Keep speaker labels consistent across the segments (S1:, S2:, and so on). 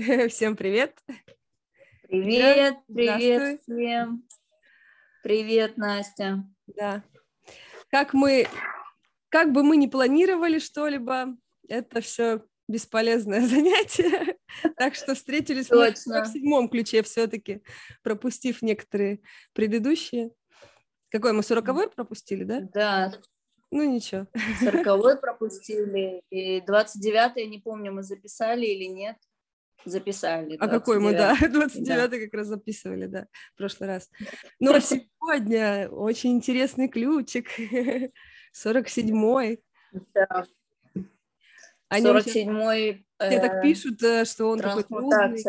S1: Всем привет.
S2: Привет, привет всем. Привет, Настя.
S1: Да. Как мы, как бы мы ни планировали что-либо, это все бесполезное занятие. Так что встретились Точно. мы в седьмом ключе все-таки, пропустив некоторые предыдущие. Какой мы, сороковой пропустили, да?
S2: Да.
S1: Ну, ничего.
S2: Сороковой пропустили, и двадцать девятый, не помню, мы записали или нет. Записали.
S1: А какой мы, да, 29 да. как раз записывали, да, в прошлый раз. Но сегодня очень интересный ключик, 47-й.
S2: Да. 47-й.
S1: Все так э, пишут, э, что он такой трудный.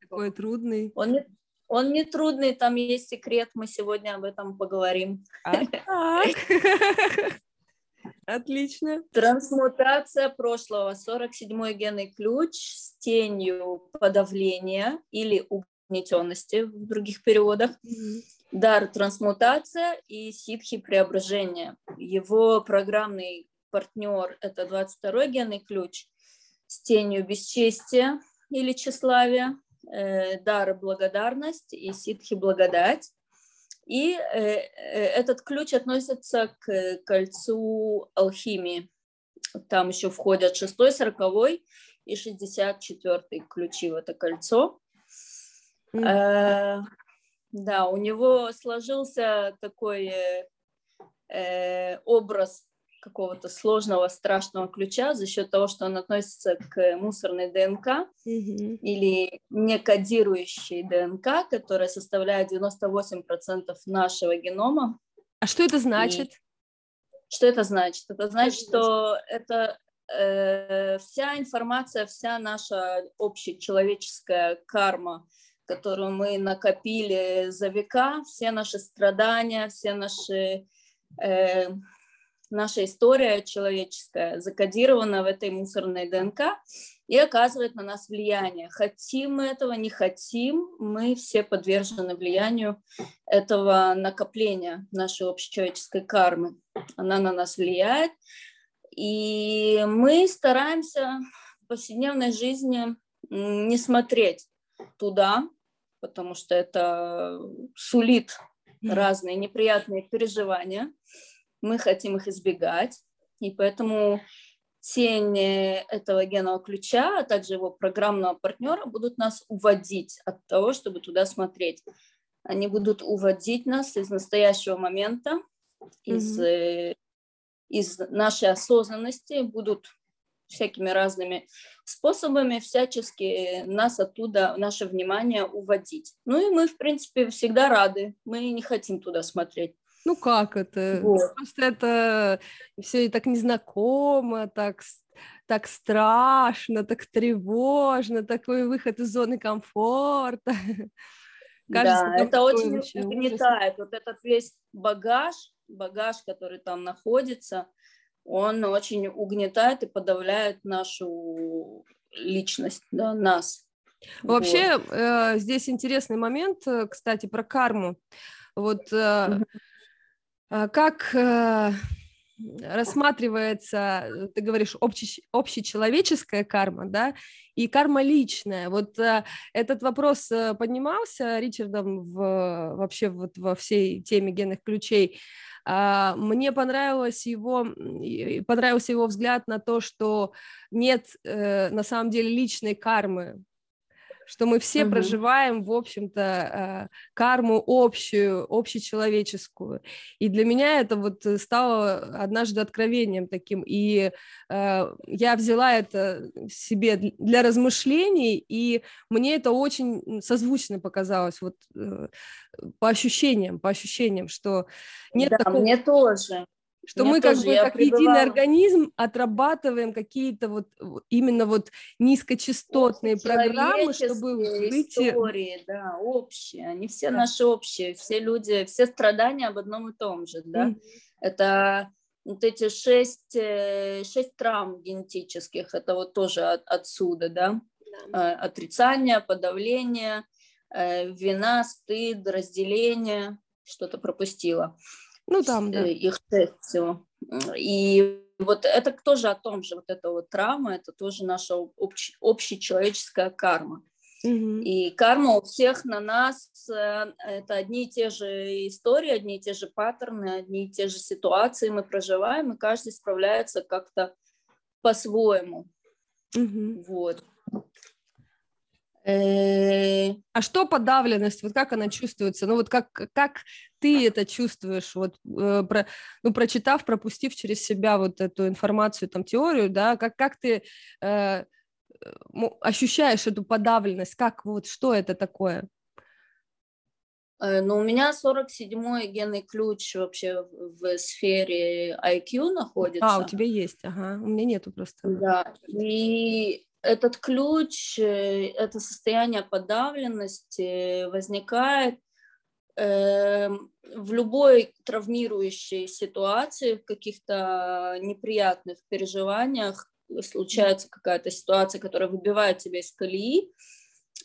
S1: Такой трудный.
S2: Он не, он не трудный, там есть секрет, мы сегодня об этом поговорим.
S1: А, так. Отлично.
S2: Трансмутация прошлого. 47-й генный ключ с тенью подавления или угнетенности в других переводах. Mm-hmm. Дар трансмутация и ситхи преображения. Его программный партнер – это 22-й генный ключ с тенью бесчестия или тщеславия, э, дар благодарность и ситхи благодать. И э, э, этот ключ относится к кольцу алхимии. Там еще входят шестой, сороковой и шестьдесят четвертый ключи в это кольцо. Да, у него сложился такой образ какого-то сложного, страшного ключа за счет того, что он относится к мусорной ДНК mm-hmm. или некодирующей ДНК, которая составляет 98% нашего генома.
S1: А что это значит? И
S2: что это значит? Это значит, что это э, вся информация, вся наша общечеловеческая карма, которую мы накопили за века, все наши страдания, все наши э, наша история человеческая закодирована в этой мусорной ДНК и оказывает на нас влияние. Хотим мы этого, не хотим, мы все подвержены влиянию этого накопления нашей общечеловеческой кармы. Она на нас влияет, и мы стараемся в повседневной жизни не смотреть туда, потому что это сулит разные неприятные переживания мы хотим их избегать, и поэтому тень этого генного ключа, а также его программного партнера будут нас уводить от того, чтобы туда смотреть. Они будут уводить нас из настоящего момента, из, mm-hmm. из нашей осознанности, будут всякими разными способами всячески нас оттуда, наше внимание уводить. Ну и мы, в принципе, всегда рады, мы не хотим туда смотреть.
S1: Ну как это? Вот. Просто это все и так незнакомо, так, так страшно, так тревожно, такой выход из зоны комфорта.
S2: Кажется, да, это очень угнетает. Вот этот весь багаж, багаж, который там находится, он очень угнетает и подавляет нашу личность, да, нас.
S1: Вообще, вот. э, здесь интересный момент, э, кстати, про карму. Вот э, как э, рассматривается, э, ты говоришь, общеч, общечеловеческая карма, да, и карма личная. Вот э, этот вопрос поднимался Ричардом в, вообще вот во всей теме генных ключей. А, мне понравилось его, понравился его взгляд на то, что нет на самом деле личной кармы что мы все угу. проживаем, в общем-то, э, карму общую, общечеловеческую. И для меня это вот э, стало однажды откровением таким. И э, я взяла это себе для размышлений, и мне это очень созвучно показалось, вот по ощущениям, по ощущениям, что нет
S2: да,
S1: такого...
S2: мне тоже.
S1: Что Мне мы как бы как пребывала... единый организм отрабатываем какие-то вот именно вот низкочастотные программы, чтобы выйти...
S2: истории, да, общие, они все да. наши общие, все люди, все страдания об одном и том же, да. Mm-hmm. Это вот эти шесть, э, шесть травм генетических, это вот тоже от, отсюда, да, да. Э, отрицание, подавление, э, вина, стыд, разделение, что-то пропустила.
S1: Ну, там, да.
S2: Их шесть всего. И вот это тоже о том же, вот эта вот травма, это тоже наша общ, общечеловеческая карма. И карма у всех на нас э, это одни и те же истории, одни и те же паттерны, одни и те же ситуации мы проживаем, и каждый справляется как-то по-своему.
S1: Угу.
S2: Вот. Э,
S1: а что подавленность? Вот как она чувствуется? Ну вот как, как ты это чувствуешь? Вот э, про, ну, прочитав, пропустив через себя вот эту информацию, там, теорию, да, как, как ты э, ощущаешь эту подавленность? Как вот, что это такое?
S2: Э, ну, у меня 47-й генный ключ вообще в сфере IQ находится.
S1: А, у тебя есть, ага, у меня нету просто.
S2: Да, и этот ключ, э, это состояние подавленности возникает э, в любой травмирующей ситуации, в каких-то неприятных переживаниях, случается какая-то ситуация, которая выбивает тебя из колеи,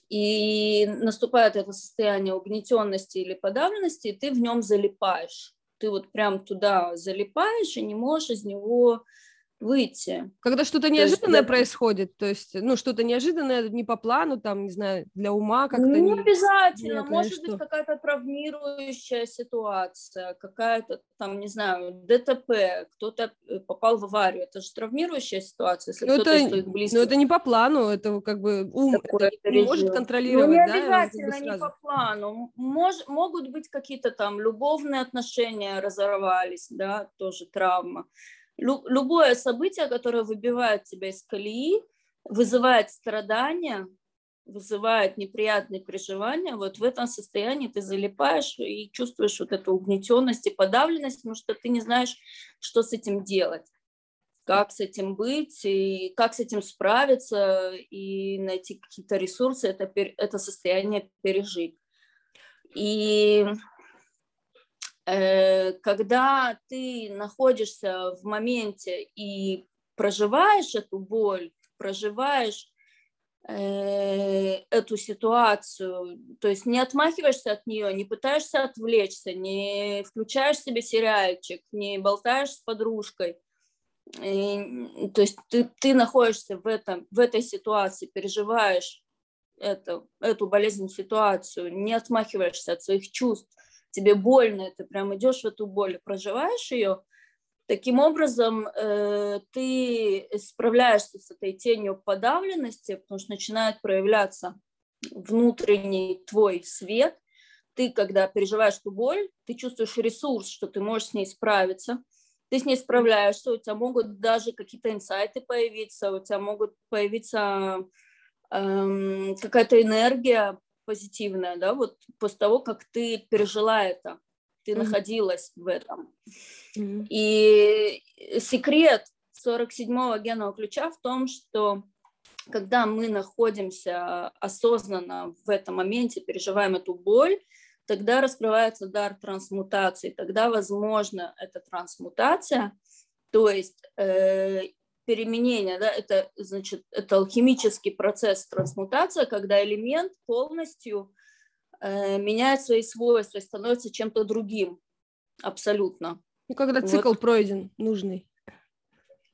S2: и наступает это состояние угнетенности или подавленности, и ты в нем залипаешь. Ты вот прям туда залипаешь и не можешь из него выйти.
S1: Когда что-то неожиданное есть, происходит, то есть, ну, что-то неожиданное не по плану, там, не знаю, для ума как-то
S2: Не
S1: не...
S2: обязательно, Нет, может быть какая-то травмирующая ситуация, какая-то там, не знаю, ДТП, кто-то э, попал в аварию, это же травмирующая ситуация, если
S1: ну,
S2: кто-то
S1: это, из твоих близких... Ну, это не по плану, это как бы ум это не может контролировать,
S2: Ну,
S1: не
S2: обязательно да, не по плану, Мож, могут быть какие-то там любовные отношения разорвались, да, тоже травма, любое событие, которое выбивает тебя из колеи, вызывает страдания, вызывает неприятные переживания, вот в этом состоянии ты залипаешь и чувствуешь вот эту угнетенность и подавленность, потому что ты не знаешь, что с этим делать, как с этим быть, и как с этим справиться, и найти какие-то ресурсы, это, это состояние пережить. И когда ты находишься в моменте и проживаешь эту боль, проживаешь э, эту ситуацию, то есть не отмахиваешься от нее, не пытаешься отвлечься, не включаешь себе сериальчик, не болтаешь с подружкой, и, то есть ты, ты находишься в, этом, в этой ситуации, переживаешь это, эту болезненную ситуацию, не отмахиваешься от своих чувств, тебе больно, ты прям идешь в эту боль, проживаешь ее, таким образом э, ты справляешься с этой тенью подавленности, потому что начинает проявляться внутренний твой свет. Ты, когда переживаешь эту боль, ты чувствуешь ресурс, что ты можешь с ней справиться, ты с ней справляешься, у тебя могут даже какие-то инсайты появиться, у тебя могут появиться эм, какая-то энергия позитивная, да, вот после того, как ты пережила это, ты mm-hmm. находилась в этом. Mm-hmm. И секрет 47-го генного ключа в том, что когда мы находимся осознанно в этом моменте, переживаем эту боль, тогда раскрывается дар трансмутации, тогда возможно эта трансмутация, то есть э, переменения, да, это, значит, это алхимический процесс трансмутация, когда элемент полностью э, меняет свои свойства и становится чем-то другим, абсолютно.
S1: Ну, когда цикл вот. пройден, нужный.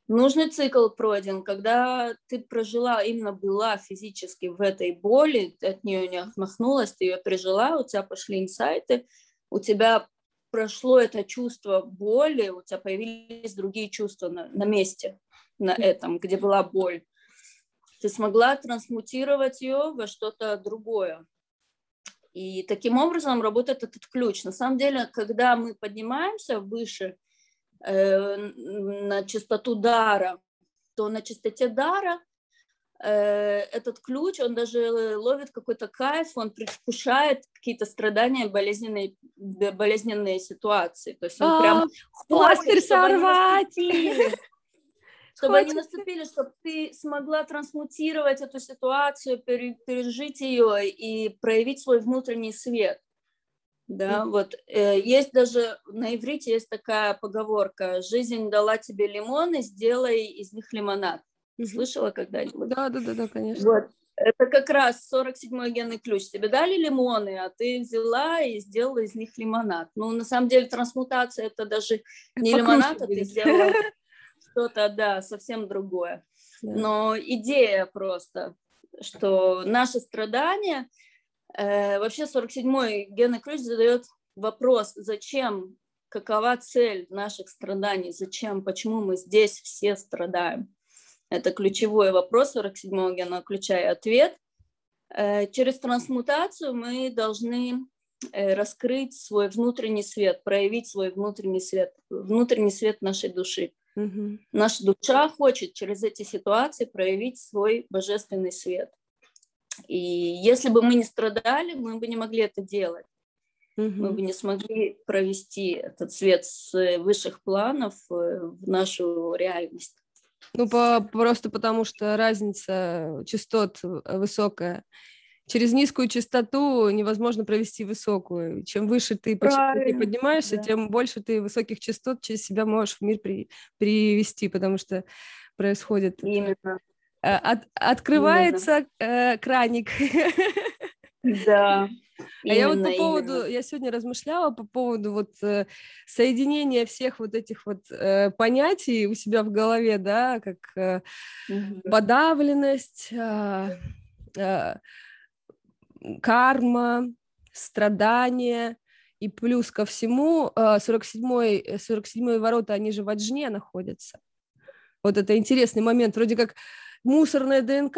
S2: Нужный цикл пройден, когда ты прожила, именно была физически в этой боли, ты от нее не отмахнулась, ты ее пережила, у тебя пошли инсайты, у тебя прошло это чувство боли, у тебя появились другие чувства на, на месте на этом, где была боль. Ты смогла трансмутировать ее во что-то другое. И таким образом работает этот ключ. На самом деле, когда мы поднимаемся выше э, на частоту дара, то на частоте дара э, этот ключ, он даже ловит какой-то кайф, он предвкушает какие-то страдания, болезненные, болезненные ситуации. То есть он а, прям
S1: пластырь сорвать!
S2: Чтобы они наступили, чтобы ты смогла трансмутировать эту ситуацию, пережить ее и проявить свой внутренний свет. Да, mm-hmm. вот э, есть даже на иврите есть такая поговорка: "Жизнь дала тебе лимоны, сделай из них лимонад". Mm-hmm. Слышала когда-нибудь?
S1: Да, да, да, да, конечно.
S2: Вот это как раз 47-й генный ключ. Тебе дали лимоны, а ты взяла и сделала из них лимонад. Ну, на самом деле, трансмутация это даже не лимонад, а ты сделала что-то, да, совсем другое. Но идея просто что наши страдания, э, вообще 47-й генный ключ задает вопрос, зачем, какова цель наших страданий, зачем, почему мы здесь все страдаем. Это ключевой вопрос 47-го генного ключа и ответ. Э, через трансмутацию мы должны э, раскрыть свой внутренний свет, проявить свой внутренний свет, внутренний свет нашей души. Угу. Наша душа хочет через эти ситуации проявить свой божественный свет. И если бы мы не страдали, мы бы не могли это делать. Угу. Мы бы не смогли провести этот свет с высших планов э, в нашу реальность.
S1: Ну, по, просто потому что разница частот высокая. Через низкую частоту невозможно провести высокую. Чем выше ты по частоте поднимаешься, да. тем больше ты высоких частот через себя можешь в мир при, привести, потому что происходит...
S2: Именно.
S1: Э, от, открывается э, краник.
S2: Да.
S1: А я вот по поводу, именно. я сегодня размышляла по поводу вот э, соединения всех вот этих вот э, понятий у себя в голове, да, как э, угу. подавленность, э, э, карма, страдания, и плюс ко всему 47-й, 47 ворота, они же в Аджне находятся. Вот это интересный момент, вроде как мусорная ДНК,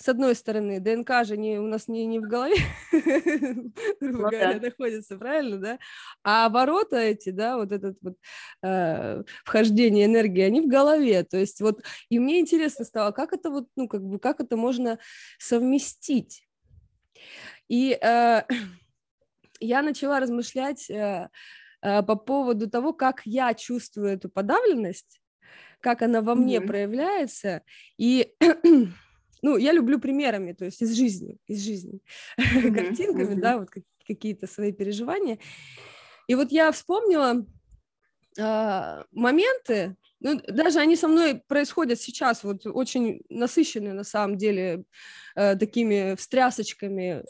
S1: с одной стороны, ДНК же не, у нас не, не в голове, грубо ну говоря, находится, правильно, да? А ворота эти, да, вот этот вот э, вхождение энергии, они в голове, то есть вот, и мне интересно стало, как это вот, ну, как бы, как это можно совместить? И э, я начала размышлять э, э, по поводу того, как я чувствую эту подавленность, как она во мне mm-hmm. проявляется, и ну, я люблю примерами, то есть из жизни, из жизни, mm-hmm. картинками, mm-hmm. да, вот какие-то свои переживания. И вот я вспомнила э, моменты, ну, даже они со мной происходят сейчас, вот очень насыщенные на самом деле э, такими встрясочками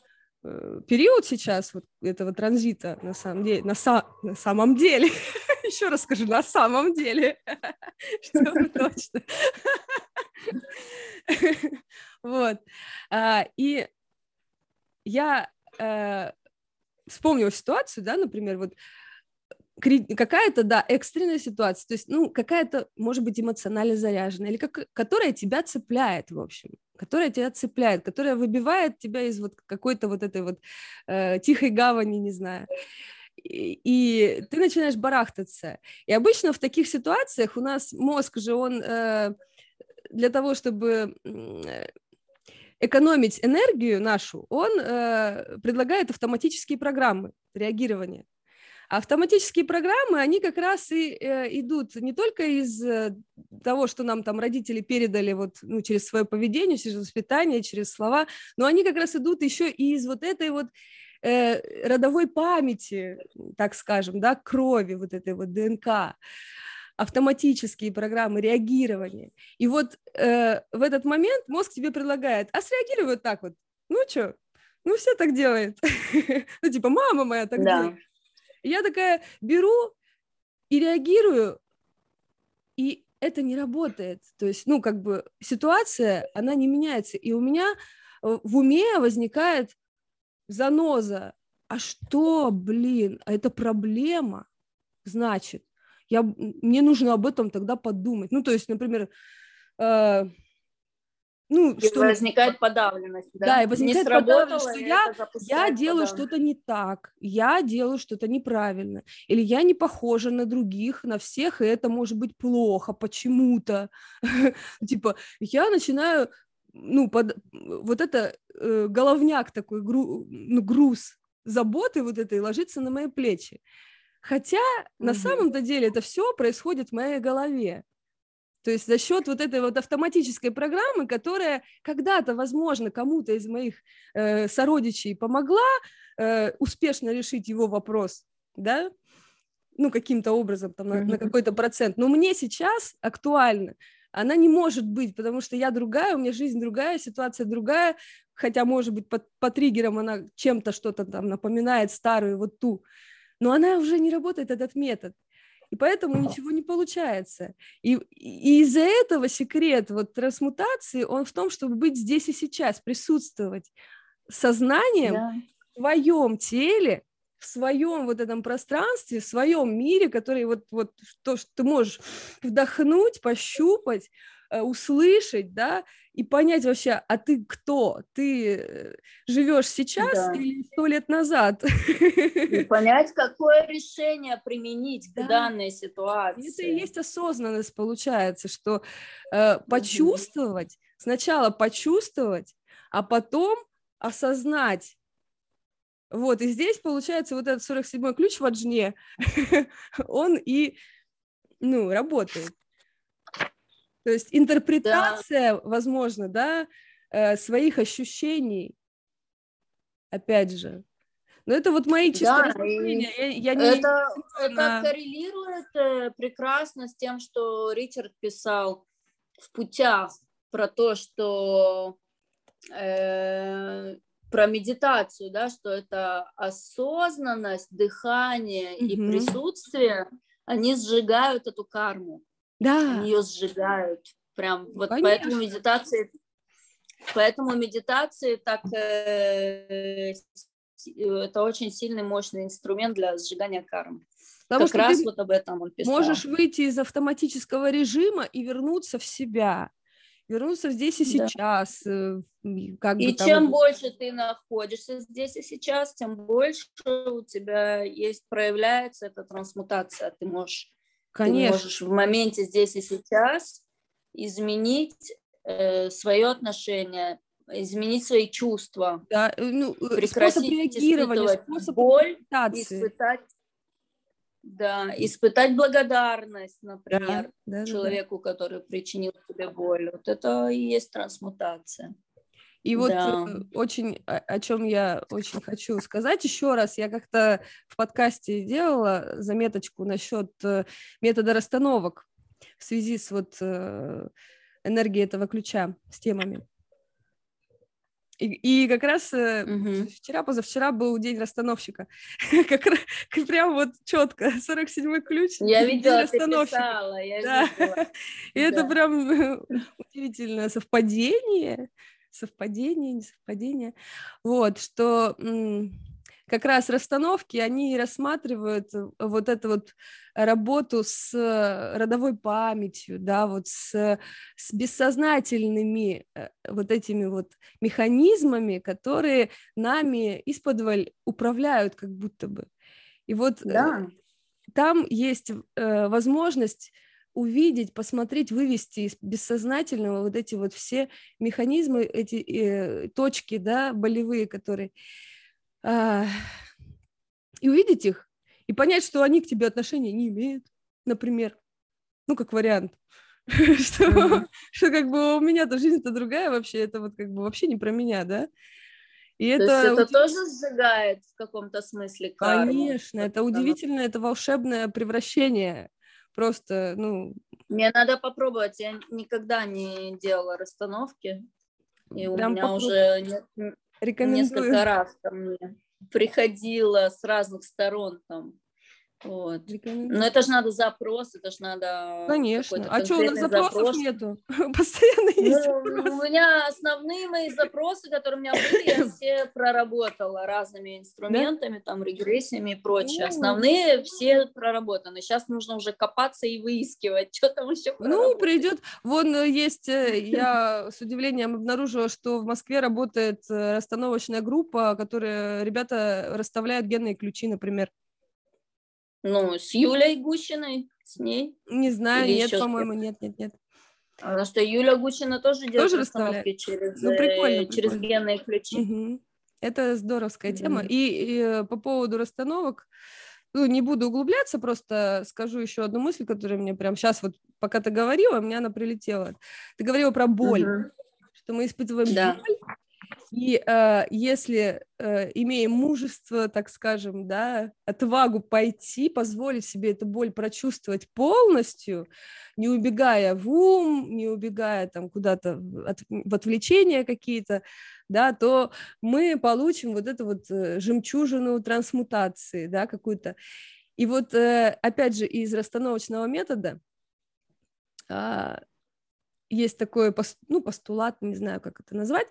S1: э, период сейчас вот этого транзита на самом деле, на, са- на самом деле, еще раз скажу, на самом деле, чтобы точно. Вот. А, и я э, вспомнила ситуацию, да, например, вот какая-то, да, экстренная ситуация, то есть, ну, какая-то, может быть, эмоционально заряженная, или как, которая тебя цепляет, в общем, которая тебя цепляет, которая выбивает тебя из вот какой-то вот этой вот э, тихой гавани, не знаю. И, и ты начинаешь барахтаться. И обычно в таких ситуациях у нас мозг же, он э, для того, чтобы экономить энергию нашу, он э, предлагает автоматические программы реагирования. Автоматические программы, они как раз и э, идут не только из э, того, что нам там родители передали вот, ну, через свое поведение, через воспитание, через слова, но они как раз идут еще и из вот этой вот э, родовой памяти, так скажем, да, крови, вот этой вот ДНК автоматические программы реагирования. И вот э, в этот момент мозг тебе предлагает, а среагируй вот так вот. Ну что, ну все так делает. ну типа мама моя так делает. Я такая беру и реагирую, и это не работает. То есть, ну, как бы ситуация, она не меняется. И у меня в уме возникает заноза. А что, блин, а это проблема? Значит, я, мне нужно об этом тогда подумать. Ну, то есть, например, э,
S2: ну, и что возникает подавленность, да?
S1: Да, и возникает не подавленность, что я, я делаю что-то не так, я делаю что-то неправильно, или я не похожа на других, на всех, и это может быть плохо почему-то. Типа, я начинаю, ну, под, вот это э, головняк такой, гру, ну, груз заботы вот этой ложится на мои плечи. Хотя mm-hmm. на самом-то деле это все происходит в моей голове. То есть за счет вот этой вот автоматической программы, которая когда-то, возможно, кому-то из моих э, сородичей помогла э, успешно решить его вопрос, да, ну, каким-то образом, там, mm-hmm. на, на какой-то процент. Но мне сейчас актуально. Она не может быть, потому что я другая, у меня жизнь другая, ситуация другая, хотя, может быть, по, по триггерам она чем-то что-то там напоминает старую вот ту но она уже не работает, этот метод. И поэтому ничего не получается. И, и из-за этого секрет вот трансмутации, он в том, чтобы быть здесь и сейчас, присутствовать сознанием да. в своем теле, в своем вот этом пространстве, в своем мире, который вот, вот то, что ты можешь вдохнуть, пощупать, э, услышать, да, и понять вообще, а ты кто? Ты э, живешь сейчас да. или сто лет назад?
S2: И понять, какое решение применить да. к данной ситуации.
S1: Это и есть осознанность, получается, что э, почувствовать, угу. сначала почувствовать, а потом осознать, вот, и здесь, получается, вот этот 47-й ключ в Аджне, он и, ну, работает. То есть интерпретация, да. возможно, да, э, своих ощущений, опять же. Но это вот мои чисто да, я,
S2: я не... Это, это коррелирует э, прекрасно с тем, что Ричард писал в путях про то, что э, про медитацию, да, что это осознанность, дыхание mm-hmm. и присутствие, они сжигают эту карму. Да. Ее сжигают. Прям ну, вот Конечно. поэтому медитации, поэтому медитации так э, это очень сильный, мощный инструмент для сжигания кармы. Потому как раз вот об этом он писал.
S1: Можешь выйти из автоматического режима и вернуться в себя вернуться здесь и сейчас. Да.
S2: Э, как и чем там... больше ты находишься здесь и сейчас, тем больше у тебя есть, проявляется эта трансмутация. Ты можешь, Конечно. Ты можешь в моменте здесь и сейчас изменить э, свое отношение, изменить свои чувства,
S1: да, э, ну, э, способ реагирования, способ
S2: боль, испытать да, испытать благодарность, например, да, да, человеку, да. который причинил тебе боль. Вот это и есть трансмутация.
S1: И вот да. Э, очень, о, о чем я очень хочу сказать еще раз, я как-то в подкасте делала заметочку насчет э, метода расстановок в связи с вот э, энергией этого ключа, с темами. И, и как раз угу. вчера, позавчера был день расстановщика. как, как прям вот четко, 47-й ключ.
S2: Я видела, ты писала, я да. видела.
S1: И да. это прям удивительное совпадение, совпадение, не совпадение. Вот, что как раз расстановки, они рассматривают э, вот эту вот работу с родовой памятью, да, вот с, с бессознательными э, вот этими вот механизмами, которые нами из-под управляют как будто бы. И вот э, да. там есть э, возможность увидеть, посмотреть, вывести из бессознательного вот эти вот все механизмы, эти э, точки, да, болевые, которые а, и увидеть их, и понять, что они к тебе отношения не имеют, например, ну, как вариант, что, как бы у меня-то жизнь-то другая вообще, это вот как бы вообще не про меня, да,
S2: и То это, есть это тоже сжигает в каком-то смысле
S1: карму. Конечно, это удивительно, это волшебное превращение. Просто, ну...
S2: Мне надо попробовать. Я никогда не делала расстановки. И Прям у меня попробуй. уже Рекомендую. несколько раз ко мне приходила с разных сторон там. Вот. Но это же надо запрос, это же надо...
S1: Конечно. А что, у нас запросов запрос. нету? Постоянно есть
S2: ну, У меня основные мои запросы, которые у меня были, я все проработала разными инструментами, да? там, регрессиями и прочее. Ну, Основные все проработаны. Сейчас нужно уже копаться и выискивать, что там еще
S1: Ну, придет... Вон э, есть... Э, я с удивлением обнаружила, что в Москве работает э, расстановочная группа, которая ребята расставляют генные ключи, например.
S2: Ну, с Юлей Гущиной, с ней.
S1: Не знаю, Или нет, по-моему, нет, нет, нет.
S2: Потому что Юля Гущина тоже делает тоже расстановки через, ну, прикольно, через прикольно. генные ключи.
S1: Угу. Это здоровская mm тема. И, и э, по поводу расстановок, ну, не буду углубляться, просто скажу еще одну мысль, которая мне прям сейчас вот, пока ты говорила, у меня она прилетела. Ты говорила про боль, mm что мы испытываем да. боль, и э, если э, имеем мужество, так скажем, да, отвагу пойти, позволить себе эту боль прочувствовать полностью, не убегая в ум, не убегая там куда-то от, в отвлечения какие-то, да, то мы получим вот эту вот э, жемчужину трансмутации, да, какую-то. И вот, э, опять же, из расстановочного метода а, есть такой ну, постулат, не знаю, как это назвать,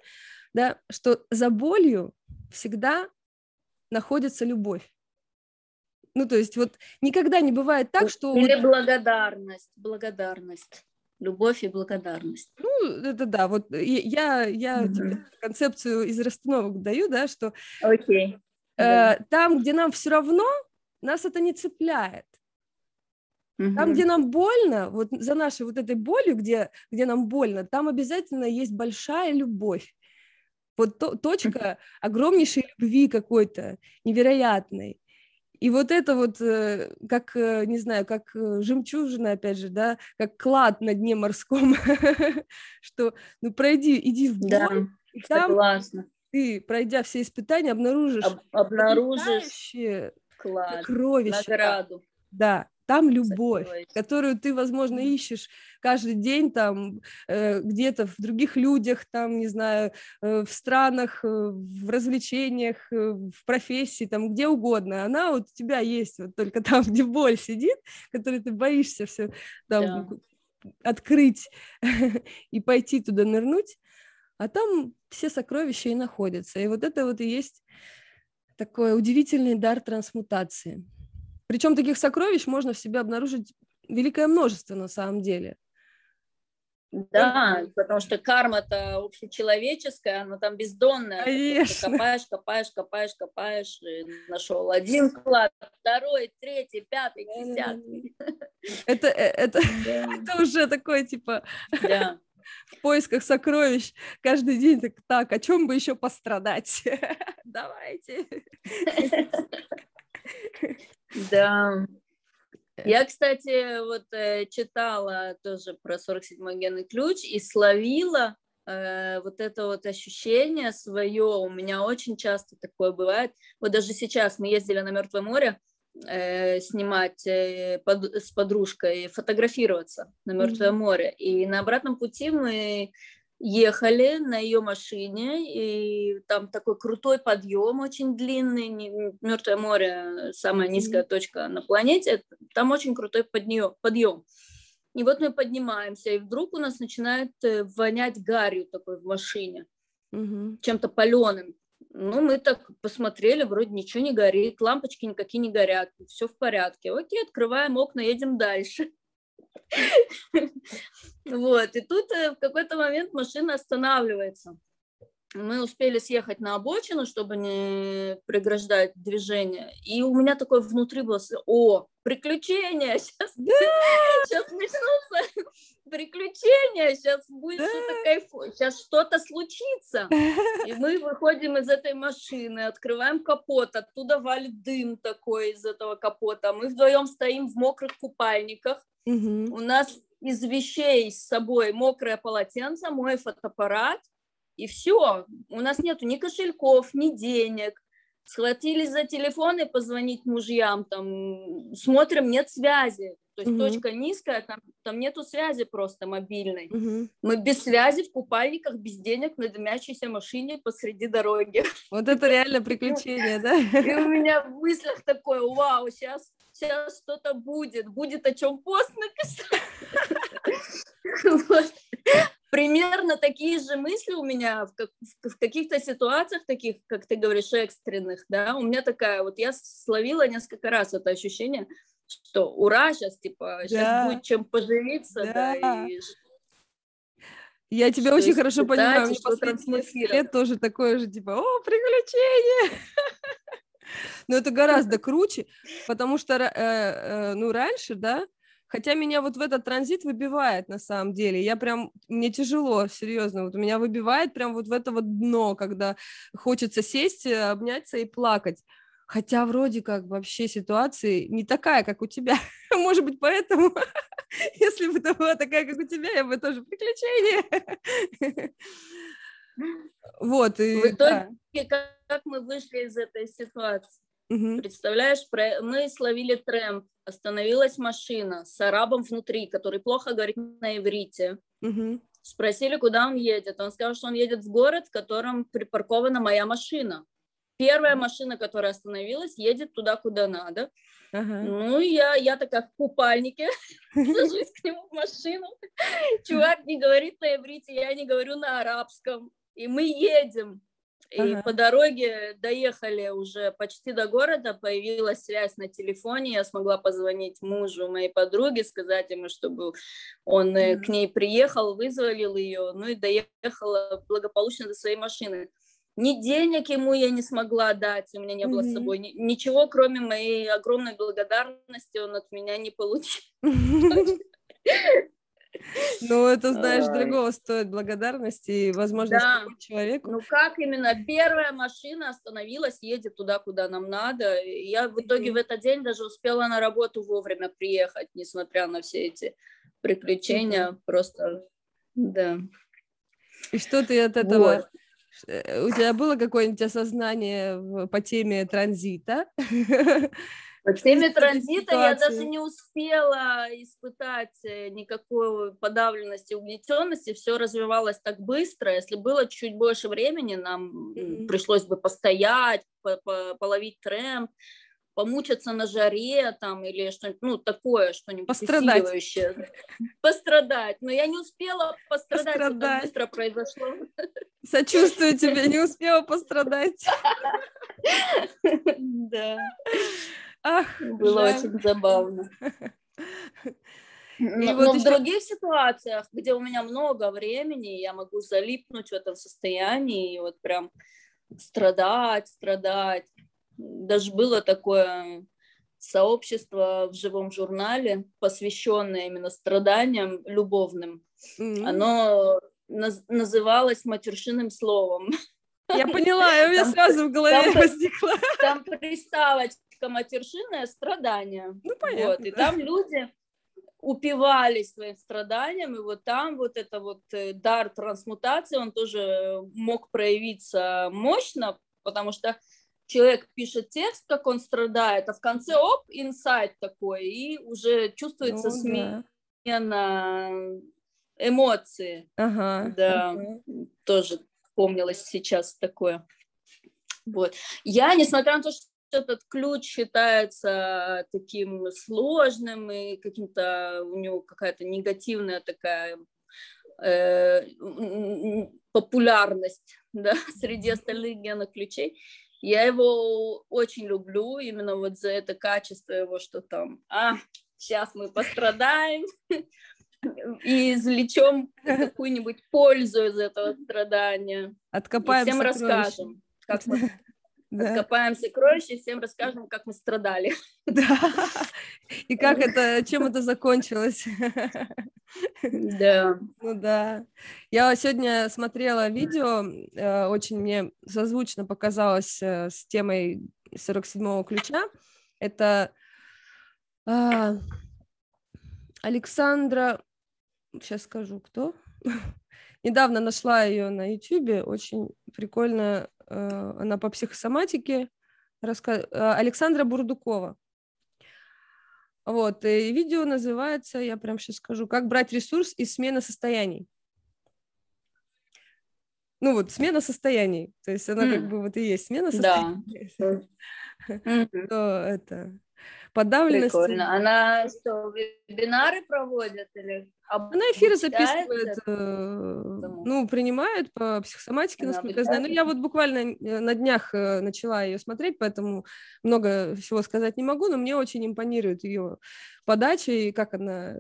S1: да, что за болью всегда находится любовь. Ну, то есть вот никогда не бывает так, что...
S2: Или вот... благодарность, благодарность. Любовь и благодарность.
S1: Ну, это да, вот я, я mm-hmm. тебе концепцию из расстановок даю, да, что
S2: okay.
S1: э, там, где нам все равно, нас это не цепляет. Mm-hmm. Там, где нам больно, вот за нашей вот этой болью, где, где нам больно, там обязательно есть большая любовь. Вот то, точка огромнейшей любви какой-то, невероятной. И вот это вот, э, как, э, не знаю, как э, жемчужина, опять же, да, как клад на дне морском, что, ну, пройди, иди в
S2: да, и там
S1: ты, пройдя все испытания, обнаружишь
S2: Об, обнаружишь клад,
S1: сокровище.
S2: Награду.
S1: Да, там любовь, которую ты, возможно, ищешь каждый день там э, где-то в других людях, там, не знаю, э, в странах, э, в развлечениях, в профессии, там, где угодно. Она вот у тебя есть, вот только там, где боль сидит, которую ты боишься все там да. открыть и пойти туда нырнуть, а там все сокровища и находятся. И вот это вот и есть такой удивительный дар трансмутации. Причем таких сокровищ можно в себе обнаружить великое множество на самом деле.
S2: Да, потому что карма-то общечеловеческая, она там бездонная.
S1: Конечно.
S2: Копаешь, копаешь, копаешь, копаешь, нашел один клад, второй, третий, пятый, десятый.
S1: Это, э, это, это уже такое, типа,
S2: да.
S1: в поисках сокровищ каждый день так, так, о чем бы еще пострадать? Давайте.
S2: Да. Я, кстати, вот э, читала тоже про 47-й генный ключ и словила э, вот это вот ощущение свое. У меня очень часто такое бывает. Вот даже сейчас мы ездили на Мертвое море э, снимать э, под, с подружкой, фотографироваться на Мертвое mm-hmm. море. И на обратном пути мы ехали на ее машине, и там такой крутой подъем, очень длинный, Мертвое море, самая низкая mm-hmm. точка на планете, там очень крутой подъем. подъем. И вот мы поднимаемся, и вдруг у нас начинает э, вонять гарью такой в машине, mm-hmm. чем-то паленым. Ну, мы так посмотрели, вроде ничего не горит, лампочки никакие не горят, все в порядке. Окей, открываем окна, едем дальше. Вот, и тут э, в какой-то момент машина останавливается. Мы успели съехать на обочину, чтобы не преграждать движение. И у меня такое внутри было, о, приключения, сейчас, да! сейчас начнутся приключения, сейчас будет да! что-то кайфово, сейчас что-то случится. И мы выходим из этой машины, открываем капот, оттуда валит дым такой из этого капота. Мы вдвоем стоим в мокрых купальниках,
S1: Угу.
S2: У нас из вещей с собой мокрое полотенце, мой фотоаппарат, и все. У нас нету ни кошельков, ни денег. Схватились за телефон и позвонить мужьям, там, смотрим, нет связи. То есть угу. точка низкая, там, там нету связи просто мобильной.
S1: Угу.
S2: Мы без связи, в купальниках, без денег, на дымящейся машине посреди дороги.
S1: Вот это реально приключение, да?
S2: И у меня в мыслях такое, вау, сейчас сейчас что-то будет, будет о чем пост написать. Примерно такие же мысли у меня в, как, в каких-то ситуациях таких, как ты говоришь, экстренных, да, у меня такая, вот я словила несколько раз это ощущение, что ура, сейчас, типа, сейчас будет чем поживиться, да, и
S1: я тебя очень хорошо понимаю, мне последние лет тоже такое же, типа, о, приключения! Но это гораздо круче, потому что, э, э, ну, раньше, да, хотя меня вот в этот транзит выбивает на самом деле, я прям, мне тяжело, серьезно, вот меня выбивает прям вот в это вот дно, когда хочется сесть, э, обняться и плакать. Хотя вроде как вообще ситуация не такая, как у тебя. Может быть, поэтому, если бы это была такая, как у тебя, я бы тоже приключение. Вот,
S2: и, В итоге, да. Как мы вышли из этой ситуации?
S1: Угу.
S2: Представляешь, мы словили трэмп, остановилась машина с арабом внутри, который плохо говорит на иврите.
S1: Угу.
S2: Спросили, куда он едет. Он сказал, что он едет в город, в котором припаркована моя машина. первая машина, которая остановилась, едет туда, куда надо. Ага. Ну, я, я такая в купальнике, сажусь к нему в машину. Чувак не говорит на иврите, я не говорю на арабском. И мы едем. И ага. по дороге доехали уже почти до города, появилась связь на телефоне, я смогла позвонить мужу моей подруги, сказать ему, чтобы он ага. к ней приехал, вызволил ее, ну и доехала благополучно до своей машины. Ни денег ему я не смогла дать, у меня не было mm-hmm. с собой ни, ничего, кроме моей огромной благодарности, он от меня не получил.
S1: Ну, это, знаешь, другого стоит благодарности и возможность да. человеку.
S2: Ну, как именно первая машина остановилась, едет туда, куда нам надо. Я в итоге в этот день даже успела на работу вовремя приехать, несмотря на все эти приключения. Просто, да.
S1: И что ты от этого... Вот. Э, у тебя было какое-нибудь осознание по теме транзита?
S2: По теме транзита я даже не успела испытать э, никакой подавленности, угнетенности. Все развивалось так быстро. Если было чуть больше времени, нам mm-hmm. пришлось бы постоять, половить трэм, помучиться на жаре там или что-нибудь, ну, такое, что-нибудь
S1: пострадать.
S2: Пострадать. Но я не успела пострадать, пострадать. это быстро произошло.
S1: Сочувствую тебе, не успела пострадать.
S2: Да. Ах, Было жаль. очень забавно. Но, вот но еще... в других ситуациях, где у меня много времени, я могу залипнуть в этом состоянии и вот прям страдать, страдать. Даже было такое сообщество в живом журнале, посвященное именно страданиям любовным. Mm-hmm. Оно наз- называлось матершинным словом.
S1: Я поняла, у меня там, сразу в голове там, возникло.
S2: Там приставочка матершинное страдание. Ну, понятно. Вот, и там люди упивались своим страданием, и вот там вот это вот э, дар трансмутации, он тоже мог проявиться мощно, потому что человек пишет текст, как он страдает, а в конце, оп, инсайт такой, и уже чувствуется ну, смена да. эмоции. Ага, да, ага. тоже вспомнилось сейчас такое. Вот. Я, несмотря на то, что этот ключ считается таким сложным и каким-то у него какая-то негативная такая э, популярность да, среди остальных генных ключей. Я его очень люблю именно вот за это качество его, что там, а, сейчас мы пострадаем и извлечем какую-нибудь пользу из этого страдания.
S1: Откопаем
S2: и всем расскажем, как мы да. Откопаем сокровища и всем расскажем, как мы страдали.
S1: Да. И как это, чем это закончилось.
S2: Да.
S1: Ну да. Я сегодня смотрела видео, э, очень мне созвучно показалось э, с темой 47-го ключа. Это а, Александра, сейчас скажу, кто. Недавно нашла ее на YouTube, очень прикольно она по психосоматике, раска... Э, Александра Бурдукова. Вот, и видео называется, я прям сейчас скажу, «Как брать ресурс из смены состояний». Ну вот, смена состояний, то есть она mm. как бы вот и есть смена состояний. Да. это подавленность.
S2: Прикольно. Она что, вебинары проводит или
S1: она эфиры записывает, э, ну, принимает по психосоматике, Она насколько я знаю. Ну, я вот буквально э, на днях э, начала ее смотреть, поэтому много всего сказать не могу, но мне очень импонирует ее подача и как она,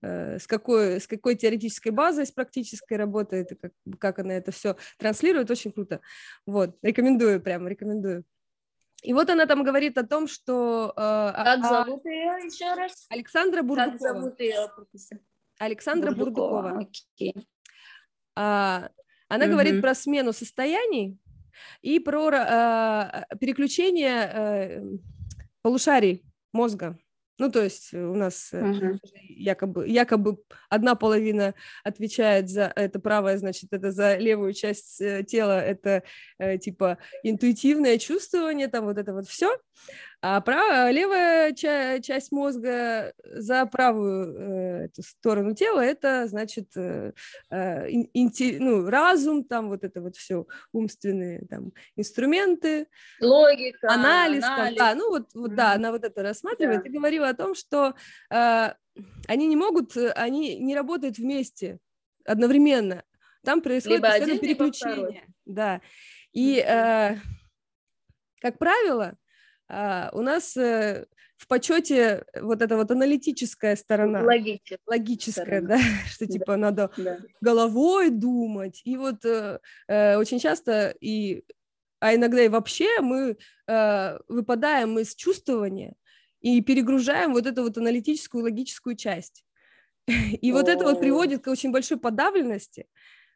S1: с какой, с какой теоретической базой, с практической работает, и как, как она это все транслирует, очень круто. Вот, рекомендую прямо, рекомендую. И вот она там говорит о том, что...
S2: Э, как а, зовут ее еще раз?
S1: Александра Бурдукова. Как зовут ее? Александра Бурдукова. Бурдукова. Okay. А, она mm-hmm. говорит про смену состояний и про а, переключение а, полушарий мозга. Ну, то есть у нас uh-huh. якобы, якобы одна половина отвечает за это правое, значит, это за левую часть э, тела, это э, типа интуитивное чувствование, там вот это вот все. А прав... левая ча- часть мозга за правую э, эту сторону тела это значит э, э, инти... ну, разум, там вот это вот все умственные там инструменты,
S2: логика,
S1: анализ, анализ. Там, да, ну вот, вот mm-hmm. да, она вот это рассматривает. Да. Ты говорила о том, что э, они не могут, они не работают вместе одновременно. Там происходит либо один, переключение, да. И э, как правило, а, у нас э, в почете вот эта вот аналитическая сторона.
S2: Логическая.
S1: Логическая, сторона. да, что типа надо да. головой думать. И вот э, э, очень часто, и, а иногда и вообще мы э, выпадаем из чувствования и перегружаем вот эту вот аналитическую логическую часть. И вот это вот приводит к очень большой подавленности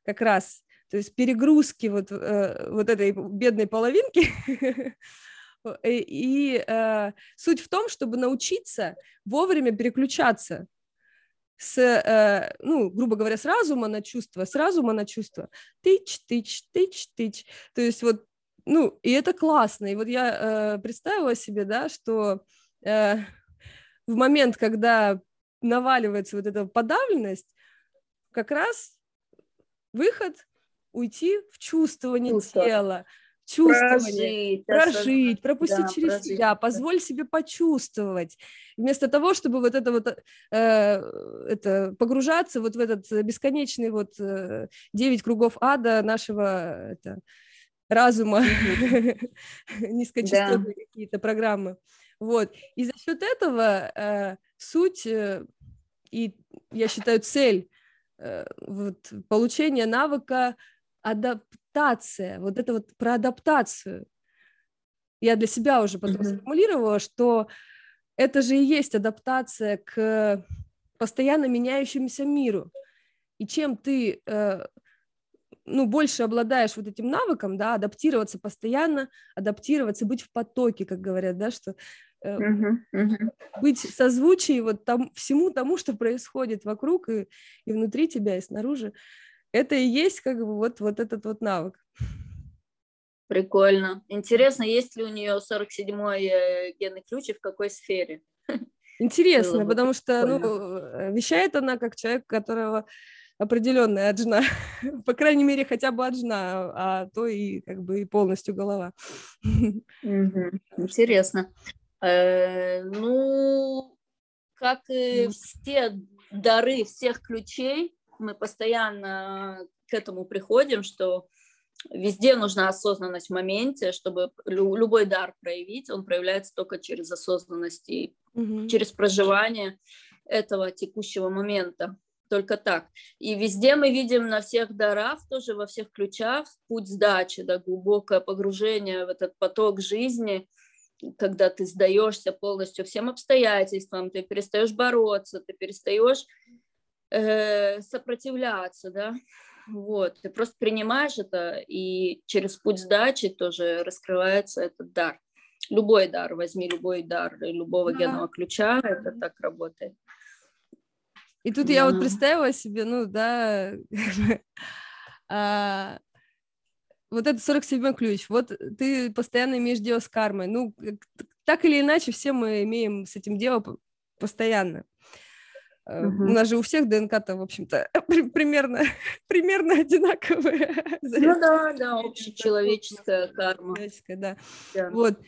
S1: как раз то есть перегрузки вот, э, вот этой бедной половинки. И э, суть в том, чтобы научиться вовремя переключаться с, э, ну, грубо говоря, с разума на чувство, с разума на чувство. Тыч, тыч, тыч, тыч. То есть вот, ну, и это классно. И вот я э, представила себе, да, что э, в момент, когда наваливается вот эта подавленность, как раз выход уйти в чувствование Чувство. тела, чувствование, прожить, прожить пропустить да, через прожить, себя, позволь себе почувствовать, вместо того, чтобы вот это вот э, это погружаться вот в этот бесконечный вот э, девять кругов ада нашего это, разума, низкочастотные какие-то программы, вот, и за счет этого э, суть э, и я считаю цель э, вот получения навыка адаптация, вот это вот про адаптацию. Я для себя уже потом mm-hmm. сформулировала, что это же и есть адаптация к постоянно меняющемуся миру. И чем ты э, ну, больше обладаешь вот этим навыком, да, адаптироваться постоянно, адаптироваться, быть в потоке, как говорят, да, что э, uh-huh, uh-huh. быть созвучие вот там, всему тому, что происходит вокруг и, и внутри тебя, и снаружи это и есть как бы вот, вот этот вот навык.
S2: Прикольно. Интересно, есть ли у нее 47-й э, генный ключ и в какой сфере?
S1: Интересно, потому что ну, э, вещает она как человек, которого определенная аджна, по крайней мере, хотя бы аджна, а то и как бы и полностью голова.
S2: Интересно. Э, ну, как и все дары всех ключей, мы постоянно к этому приходим, что везде нужна осознанность в моменте, чтобы любой дар проявить, он проявляется только через осознанность и угу. через проживание этого текущего момента. Только так. И везде мы видим на всех дарах, тоже во всех ключах, путь сдачи, да, глубокое погружение в этот поток жизни, когда ты сдаешься полностью всем обстоятельствам, ты перестаешь бороться, ты перестаешь э, сопротивляться, да, вот, ты просто принимаешь это, и через путь сдачи тоже раскрывается этот дар. Любой дар, возьми любой дар любого да. генного ключа, это так работает.
S1: И тут да. я вот представила себе, ну, да, а, вот это 47-й ключ, вот ты постоянно имеешь дело с кармой, ну, так или иначе все мы имеем с этим дело постоянно. Угу. У нас же у всех ДНК-то, в общем-то, примерно, примерно одинаковые.
S2: Ну да, да, общечеловеческая карма.
S1: Да. да. Вот.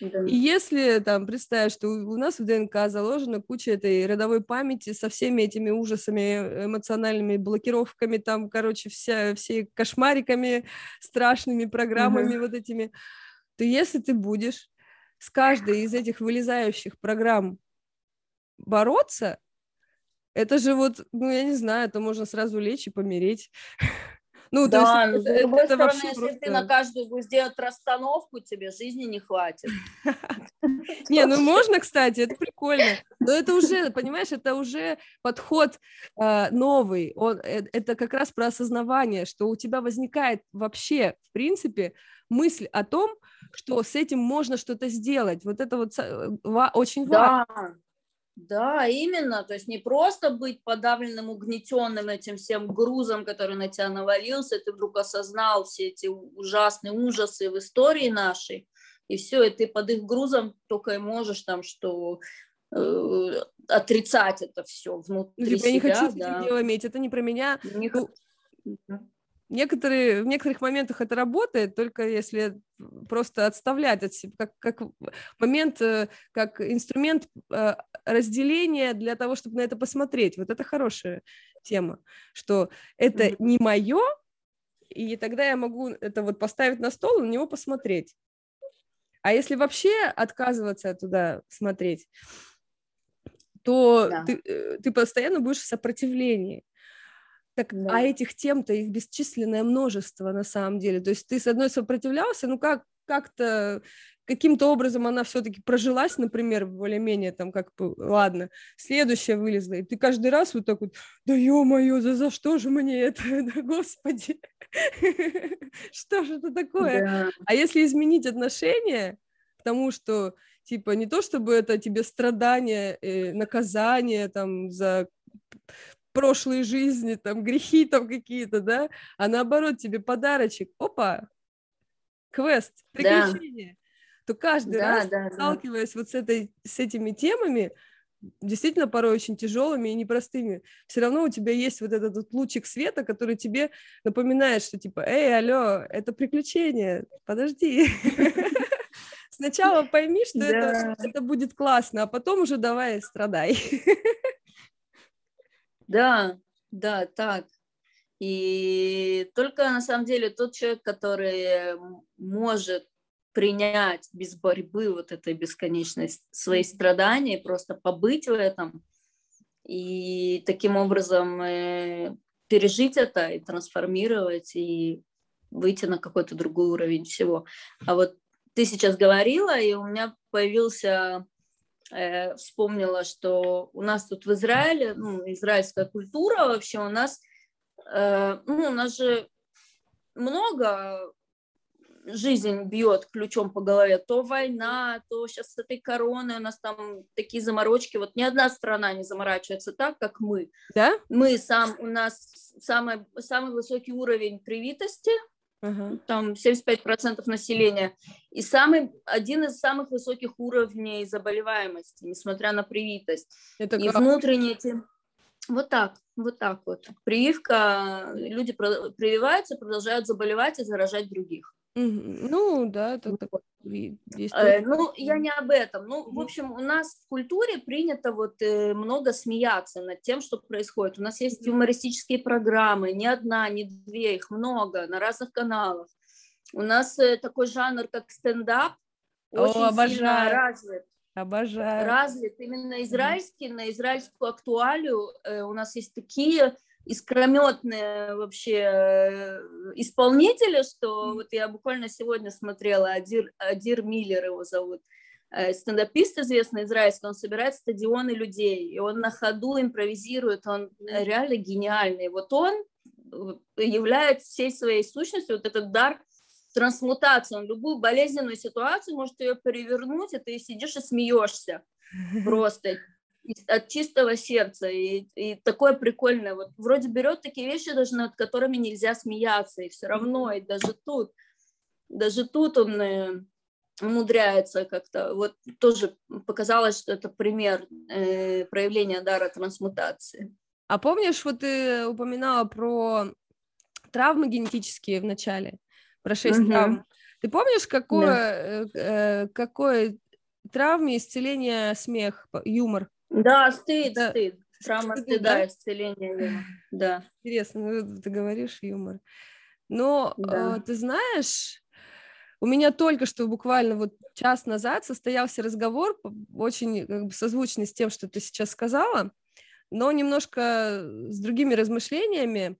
S1: Да. И если там представить, что у нас в ДНК заложена куча этой родовой памяти со всеми этими ужасами, эмоциональными блокировками, там, короче, вся, все кошмариками, страшными программами угу. вот этими, то если ты будешь с каждой из этих вылезающих программ бороться, это же вот, ну, я не знаю, это можно сразу лечь и помереть.
S2: Ну, да, то есть, с это, другой это стороны, если просто... ты на каждую будешь делать расстановку, тебе жизни не хватит.
S1: Не, ну можно, кстати, это прикольно. Но это уже, понимаешь, это уже подход а, новый. Э, это как раз про осознавание, что у тебя возникает вообще, в принципе, мысль о том, что с этим можно что-то сделать. Вот это вот э, очень важно.
S2: Да, именно. То есть не просто быть подавленным, угнетенным этим всем грузом, который на тебя навалился, ты вдруг осознал все эти ужасные ужасы в истории нашей, и все, и ты под их грузом только и можешь там, что э, отрицать это все внутри ну, типа, себя.
S1: Я не хочу с этим дело иметь, это не про меня. Не ну, некоторые, в некоторых моментах это работает, только если просто отставлять от себя, как, как момент, э, как инструмент э, разделения для того, чтобы на это посмотреть. Вот это хорошая тема, что это mm-hmm. не мое, и тогда я могу это вот поставить на стол и на него посмотреть. А если вообще отказываться туда смотреть, то да. ты, э, ты постоянно будешь в сопротивлении. Так, а да. а этих тем-то их бесчисленное множество на самом деле. То есть ты с одной сопротивлялся, ну как как-то каким-то образом она все-таки прожилась, например, более-менее там как бы, ладно, следующая вылезла, и ты каждый раз вот так вот, да ё-моё, за, за что же мне это, да господи, что же это такое? А если изменить отношение к тому, что типа не то чтобы это тебе страдания, э, наказание там за прошлой жизни, там, грехи там какие-то, да, а наоборот тебе подарочек, опа, квест, приключение, да. то каждый да, раз, да, сталкиваясь да. вот с, этой, с этими темами, действительно порой очень тяжелыми и непростыми, все равно у тебя есть вот этот вот лучик света, который тебе напоминает, что типа, эй, алло, это приключение, подожди. Сначала пойми, что это, это будет классно, а потом уже давай страдай.
S2: Да, да, так. И только на самом деле тот человек, который может принять без борьбы вот этой бесконечность свои страдания, просто побыть в этом и таким образом э, пережить это и трансформировать и выйти на какой-то другой уровень всего. А вот ты сейчас говорила, и у меня появился э, вспомнила, что у нас тут в Израиле, ну, израильская культура вообще, у нас, э, ну, у нас же много жизнь бьет ключом по голове, то война, то сейчас с этой короной у нас там такие заморочки, вот ни одна страна не заморачивается так, как мы.
S1: Да?
S2: Мы сам, у нас самый, самый высокий уровень привитости, uh-huh. там 75% населения, и самый, один из самых высоких уровней заболеваемости, несмотря на привитость. Это и как? внутренние эти... Вот так, вот так вот. Прививка, люди прививаются, продолжают заболевать и заражать других.
S1: Ну, да, это так.
S2: Э, ну, я не об этом. Ну, в общем, у нас в культуре принято вот э, много смеяться над тем, что происходит. У нас есть юмористические программы, не одна, не две, их много на разных каналах. У нас э, такой жанр, как стендап, очень О, сильно развит.
S1: Обожаю.
S2: Развит именно израильский, на израильскую актуалию. У нас есть такие искрометные вообще э, исполнители, что вот я буквально сегодня смотрела, Адир, Адир Миллер его зовут, э, стендапист известный израильский, он собирает стадионы людей, и он на ходу импровизирует, он реально гениальный. Вот он является всей своей сущностью вот этот дар трансмутации. Он любую болезненную ситуацию может ее перевернуть, и ты сидишь и смеешься просто от чистого сердца. И, и такое прикольное. Вот вроде берет такие вещи, даже над которыми нельзя смеяться. И все равно, и даже тут, даже тут он э, умудряется как-то. Вот тоже показалось, что это пример э, проявления дара трансмутации.
S1: А помнишь, вот ты упоминала про травмы генетические в начале, про шесть угу. травм. Ты помнишь, какое, да. э, э какое травме исцеление смех, юмор?
S2: Да, стыд, да. стыд. Травма стыда, да? исцеление Да.
S1: Интересно, ну, ты говоришь юмор. Но да. э, ты знаешь, у меня только что буквально вот час назад состоялся разговор, очень как бы, созвучный с тем, что ты сейчас сказала, но немножко с другими размышлениями.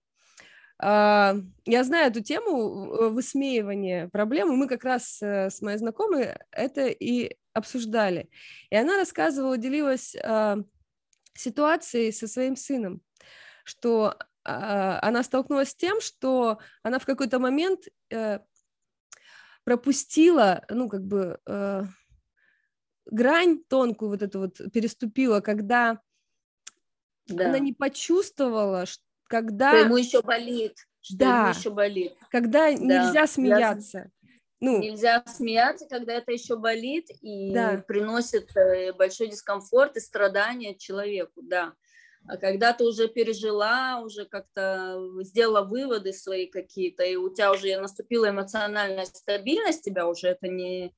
S1: Э, я знаю эту тему высмеивания проблемы. Мы как раз э, с моей знакомой это и обсуждали. И она рассказывала, делилась э, ситуацией со своим сыном, что э, она столкнулась с тем, что она в какой-то момент э, пропустила, ну, как бы, э, грань тонкую вот эту вот переступила, когда да. она не почувствовала, когда...
S2: Что ему еще болит. Что да. ему еще болит.
S1: Когда да. нельзя смеяться.
S2: ну, нельзя смеяться, когда это еще болит и да. приносит э, большой дискомфорт и страдания человеку, да. А когда ты уже пережила, уже как-то сделала выводы свои какие-то, и у тебя уже наступила эмоциональная стабильность, тебя уже это не,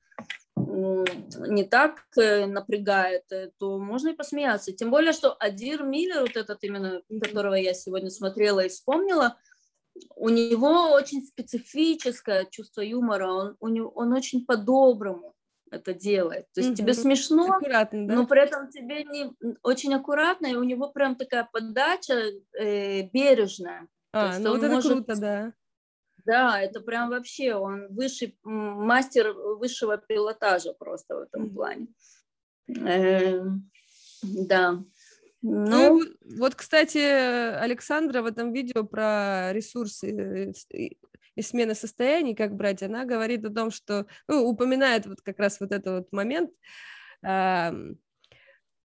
S2: не так э, напрягает, э, то можно и посмеяться. Тем более, что Адир Миллер, вот этот именно, которого я сегодня смотрела и вспомнила, у него очень специфическое чувство юмора, он, у него, он очень по-доброму это делает. То есть угу. тебе смешно, аккуратно, да? но при этом тебе не очень аккуратно, и у него прям такая подача э, бережная.
S1: А, ну вот это может... круто, да.
S2: Да, это прям вообще, он высший, мастер высшего пилотажа просто в этом плане. Э, да.
S1: Ну, ну, вот, кстати, Александра в этом видео про ресурсы и смены состояний, как брать, она говорит о том, что, ну, упоминает вот как раз вот этот вот момент э,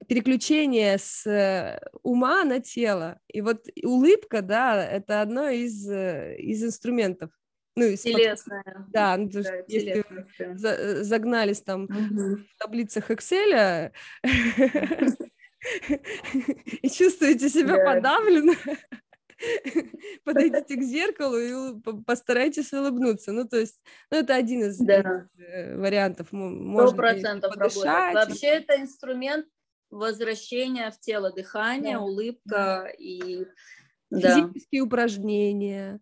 S1: переключения с э, ума на тело. И вот улыбка, да, это одно из, э, из инструментов.
S2: Ну, из телесная.
S1: Да, ну, да, если за, загнались там угу. в таблицах Excel и чувствуете себя подавленно, подойдите к зеркалу и постарайтесь улыбнуться. Ну, то есть, ну, это один из да. Э, вариантов.
S2: Сто процентов работает. Вообще это инструмент возвращения в тело, дыхание, да. улыбка и...
S1: Физические да. упражнения.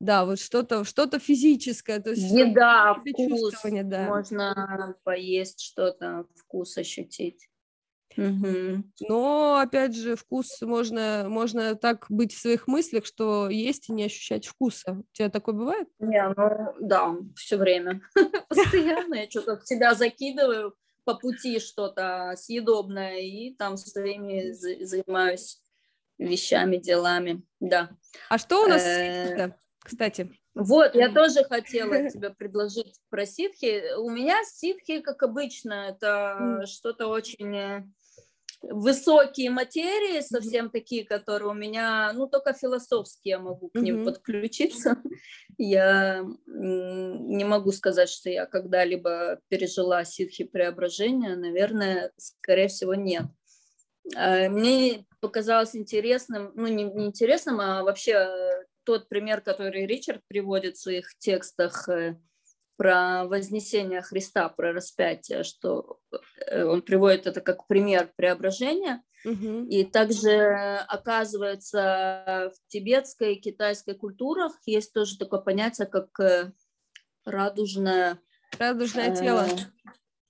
S1: Да, вот что-то что физическое. То есть
S2: Еда, вкус. Да. Можно поесть что-то, вкус ощутить.
S1: Угу. Но, опять же, вкус можно, можно так быть в своих мыслях, что есть и не ощущать вкуса. У тебя такое бывает?
S2: Не, ну да, все время. Постоянно я что-то себя закидываю по пути что-то съедобное и там своими занимаюсь вещами, делами, да.
S1: А что у нас э, кстати?
S2: Вот, я тоже хотела тебе предложить про ситхи. У меня ситхи, как обычно, это что-то очень э, высокие материи, совсем такие, которые у меня, ну, только философские я могу к ним mm-hmm. подключиться. Я не могу сказать, что я когда-либо пережила ситхи преображения, наверное, скорее всего, нет. А, мне показалось интересным, ну, не, не интересным, а вообще тот пример, который Ричард приводит в своих текстах, э, про вознесение Христа, про распятие, что э, он приводит это как пример преображения. Угу. И также, оказывается, в тибетской и китайской культурах есть тоже такое понятие, как э, радужное...
S1: Радужное э, тело.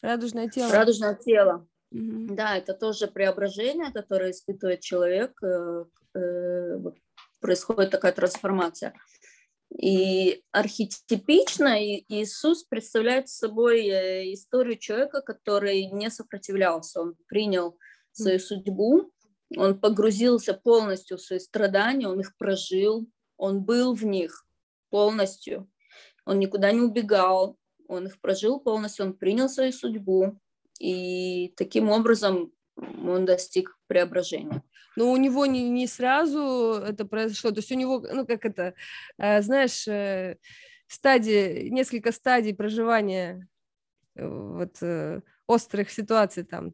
S1: Радужное тело.
S2: Радужное тело. Угу. Да, это тоже преображение, которое испытывает человек. Э, э, происходит такая трансформация. И архетипично Иисус представляет собой э, историю человека, который не сопротивлялся, он принял свою судьбу, он погрузился полностью в свои страдания, он их прожил, он был в них полностью, он никуда не убегал, он их прожил полностью, он принял свою судьбу, и таким образом он достиг преображения.
S1: Но у него не, не сразу это произошло, то есть у него, ну, как это, э, знаешь, э, стадии, несколько стадий проживания э, вот острых ситуаций там,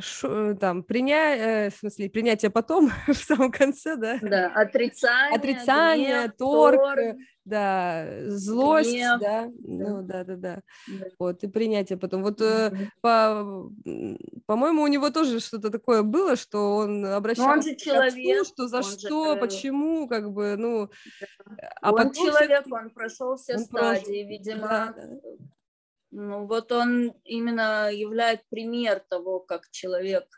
S1: Ш, там приня... в смысле принятие потом в самом конце, да?
S2: Да, отрицание,
S1: отрицание, гнев, торг, торг, да, злость, Гнев. да, ну да, да, да, вот и принятие потом. Вот mm-hmm. по, по-моему, у него тоже что-то такое было, что он обращался он же человек, к отцу, что за он что, же... почему, как бы, ну.
S2: Да. А он человек, он прошел все он стадии, прошел. видимо. Да, да. Ну вот он именно являет пример того, как человек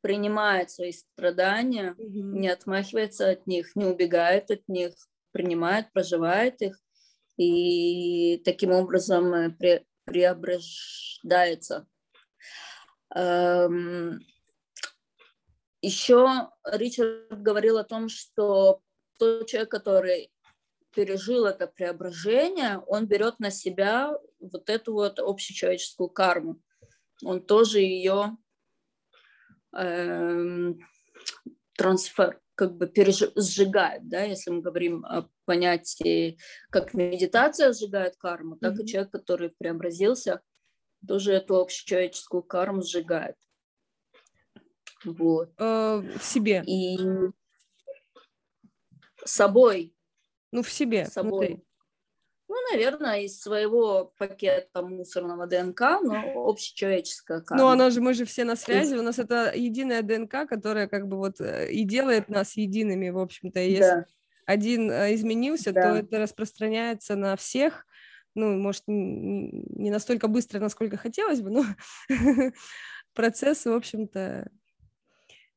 S2: принимает свои страдания, mm-hmm. не отмахивается от них, не убегает от них, принимает, проживает их и таким образом э, пре преображдается. Эм, еще Ричард говорил о том, что тот человек, который пережил это преображение, он берет на себя вот эту вот общечеловеческую карму. Он тоже ее эм, трансфер, как бы переж... сжигает, да, если мы говорим о понятии, как медитация сжигает карму, так mm-hmm. и человек, который преобразился, тоже эту общечеловеческую карму сжигает. Вот.
S1: Э, в себе.
S2: И собой.
S1: Ну, в себе.
S2: Собой. Внутри. Ну, наверное, из своего пакета мусорного ДНК, но общечеловеческая карма.
S1: Ну, она же, мы же все на связи, у нас это единая ДНК, которая как бы вот э, и делает нас едиными, в общем-то. И если да. один э, изменился, да. то это распространяется на всех, ну, может, не настолько быстро, насколько хотелось бы, но процесс, в общем-то,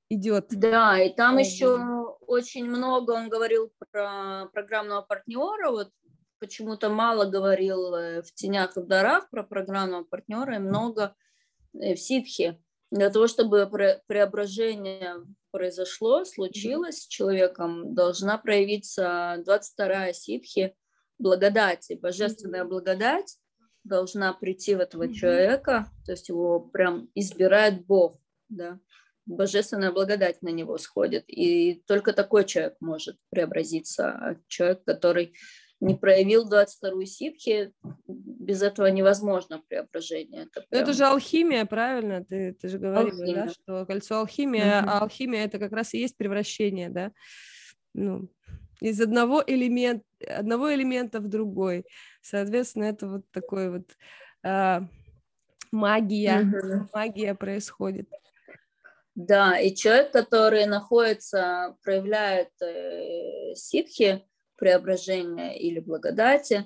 S1: идет.
S2: Да, и там еще очень много он говорил про программного партнера. Вот почему-то мало говорил э, в «Тенях и в дарах» про программного партнера и много э, в ситхе. Для того, чтобы преображение произошло, случилось с человеком, должна проявиться 22-я ситхи благодати, божественная благодать должна прийти в этого человека, то есть его прям избирает Бог, да божественная благодать на него сходит. И только такой человек может преобразиться. А человек, который не проявил 22-ю ситхи, без этого невозможно преображение.
S1: Это, прям... это же алхимия, правильно? Ты, ты же говорила, да, что кольцо алхимия, угу. а алхимия это как раз и есть превращение, да? Ну, из одного элемента, одного элемента в другой. Соответственно, это вот такой вот а, магия, угу. магия происходит.
S2: Да, и человек, который находится, проявляет э, ситхи, преображения или благодати,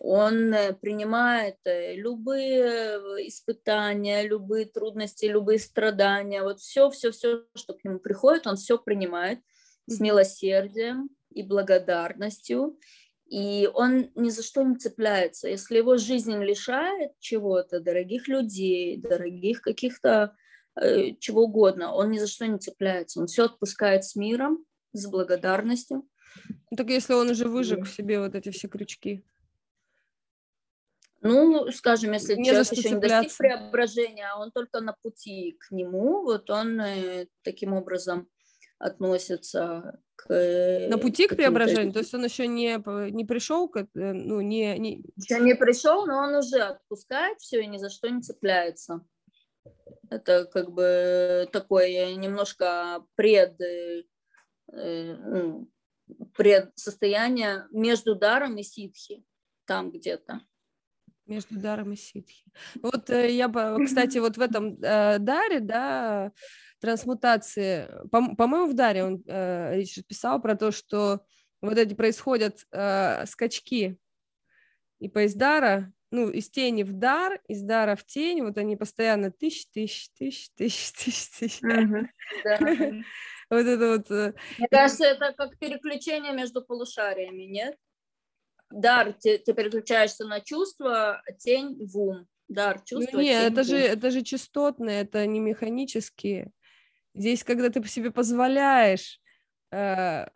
S2: он э, принимает э, любые испытания, любые трудности, любые страдания, вот все, все, все, что к нему приходит, он все принимает с милосердием и благодарностью, и он ни за что не цепляется. Если его жизнь лишает чего-то, дорогих людей, дорогих каких-то Э, чего угодно, он ни за что не цепляется, он все отпускает с миром, с благодарностью.
S1: Ну, так если он уже выжег в себе вот эти все крючки?
S2: Ну, скажем, если не человек еще цепляться. не достиг преображения, а он только на пути к нему, вот он э, таким образом относится к...
S1: Э, на пути к преображению? То есть он еще не, не пришел, к, ну, не... не...
S2: Еще не пришел, но он уже отпускает все и ни за что не цепляется. Это как бы такое немножко пред, э, ну, пред состояние между даром и ситхи, там где-то.
S1: Между даром и ситхи. Вот э, я, кстати, вот в этом э, даре, да, трансмутации, по- по-моему, в даре он, э, писал про то, что вот эти происходят э, скачки и поездара, ну, из тени в дар, из дара в тень, вот они постоянно тысяч, тысяч, тысяч, тысяч, тысяч, тысяч. Вот это вот. Э,
S2: Мне кажется, это как переключение между полушариями, нет? Дар, ты, ты переключаешься на чувство, тень в ум. Дар, чувство,
S1: ну, нет, это же, это же частотные, это не механические. Здесь, когда ты себе позволяешь э,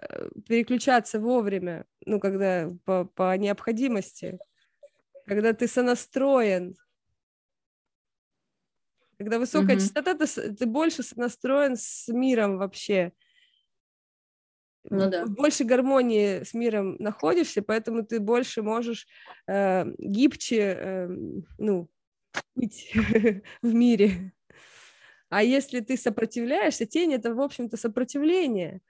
S1: переключаться вовремя, ну, когда по, по необходимости, когда ты сонастроен, когда высокая mm-hmm. частота, ты, ты больше сонастроен с миром вообще. Ну, да. Больше гармонии с миром находишься, поэтому ты больше можешь э, гибче э, ну, быть в мире. А если ты сопротивляешься, тень это, в общем-то, сопротивление.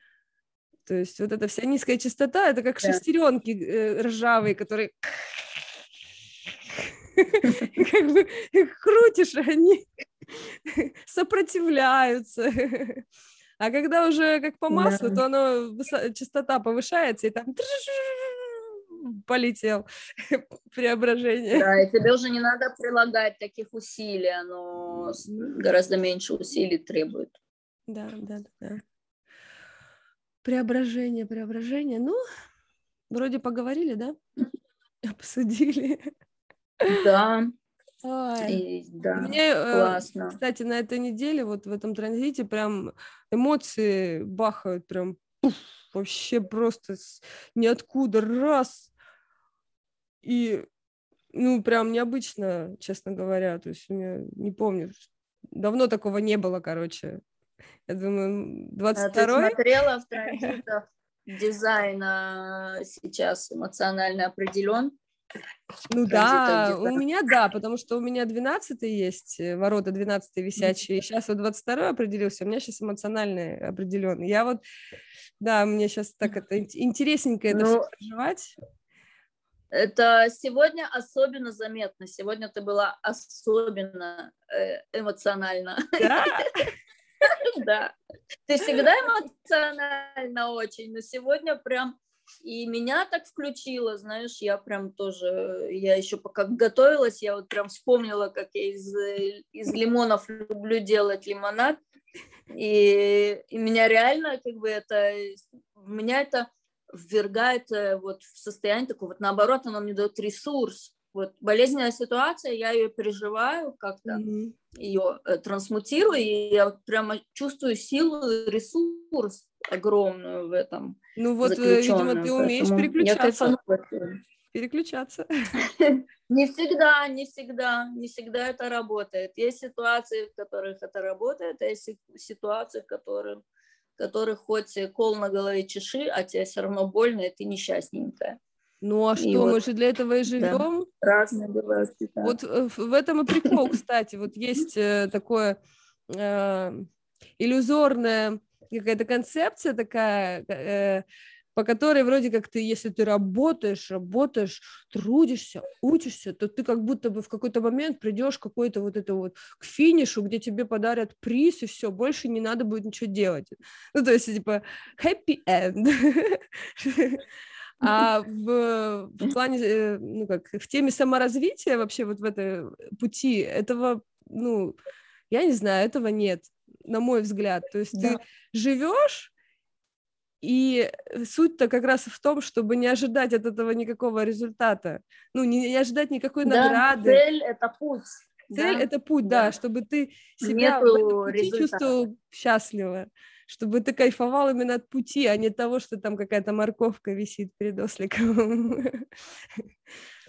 S1: То есть вот эта вся низкая частота, это как да. шестеренки э, ржавые, которые как бы крутишь, они сопротивляются. А когда уже как по маслу, то оно частота повышается, и там полетел преображение.
S2: Да, и тебе уже не надо прилагать таких усилий, оно гораздо меньше усилий требует.
S1: Да, да, да. Преображение, преображение. Ну, вроде поговорили, да? Обсудили.
S2: Да.
S1: Ой. И, да, Мне, э, классно. Кстати, на этой неделе, вот в этом транзите, прям эмоции бахают, прям пуф, вообще просто с ниоткуда, раз. И, ну, прям необычно, честно говоря. То есть, я не помню, давно такого не было, короче. Я думаю, 22-й.
S2: А ты смотрела в транзитах дизайна сейчас эмоционально определен?
S1: Ну да, у меня да, потому что у меня 12 есть, э, ворота 12 висячие, сейчас вот 22 определился, у меня сейчас эмоциональный определенный. Я вот, да, мне сейчас так это интересненько это ну, все проживать.
S2: Это сегодня особенно заметно. Сегодня ты была особенно э, эмоциональна.
S1: Да?
S2: Да. Ты всегда эмоциональна очень, но сегодня прям и меня так включило, знаешь, я прям тоже, я еще пока готовилась, я вот прям вспомнила, как я из, из лимонов люблю делать лимонад, и, и меня реально как бы это, меня это ввергает э, вот в состояние такого, вот наоборот, оно мне дает ресурс, вот болезненная ситуация, я ее переживаю как-то, mm-hmm. ее э, трансмутирую, и я прямо чувствую силу, ресурс огромную в этом.
S1: Ну вот, э, видимо, ты умеешь переключаться. Переключаться.
S2: Не всегда, не всегда, не всегда это работает. Есть ситуации, в которых это работает, а есть ситуации, в которых, в которых хоть кол на голове чеши, а тебе все равно больно, и ты несчастненькая.
S1: Ну а что, и мы вот, же для этого и живем.
S2: Да, разные бывают. Да.
S1: Вот э, в этом и прикол, кстати. Вот есть э, такое э, иллюзорная какая-то концепция такая, э, по которой вроде как ты, если ты работаешь, работаешь, трудишься, учишься, то ты как будто бы в какой-то момент придешь какой-то вот это вот к финишу, где тебе подарят приз, и все, больше не надо будет ничего делать. Ну, то есть, типа, happy end. А в, в плане, э, ну как, в теме саморазвития вообще вот в этой пути этого, ну, я не знаю, этого нет, на мой взгляд. То есть да. ты живешь, и суть-то как раз в том, чтобы не ожидать от этого никакого результата, ну, не, не ожидать никакой да, награды.
S2: Цель — это путь.
S1: Цель да? — это путь, да, да чтобы ты себя Нету в этом пути чувствовал счастливо чтобы ты кайфовал именно от пути, а не того, что там какая-то морковка висит перед осликом.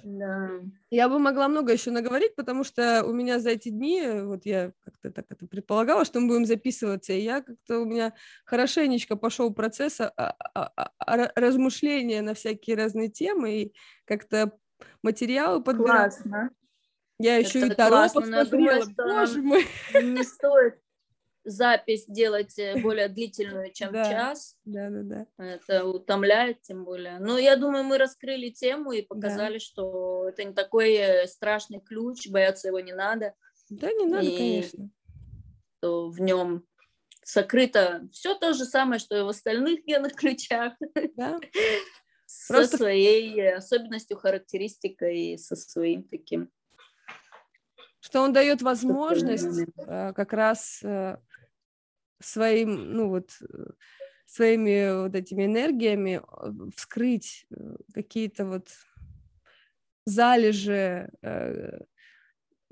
S2: Да.
S1: Я бы могла много еще наговорить, потому что у меня за эти дни, вот я как-то так это предполагала, что мы будем записываться, и я как-то у меня хорошенечко пошел процесс а, а, а, размышления на всякие разные темы, и как-то материалы подбирала.
S2: Классно.
S1: Я еще это и Таро классно, посмотрела, боже мой.
S2: Не стоит запись делать э, более длительную, чем
S1: да,
S2: час.
S1: Да, да, да.
S2: Это утомляет, тем более. Но я думаю, мы раскрыли тему и показали, да. что это не такой э, страшный ключ, бояться его не надо.
S1: Да, не надо, и конечно.
S2: То в нем сокрыто все то же самое, что и в остальных генных ключах.
S1: Да.
S2: Со Просто... своей особенностью, характеристикой, со своим таким
S1: что он дает возможность э, как раз э, своим, ну вот, э, своими вот этими энергиями вскрыть какие-то вот залежи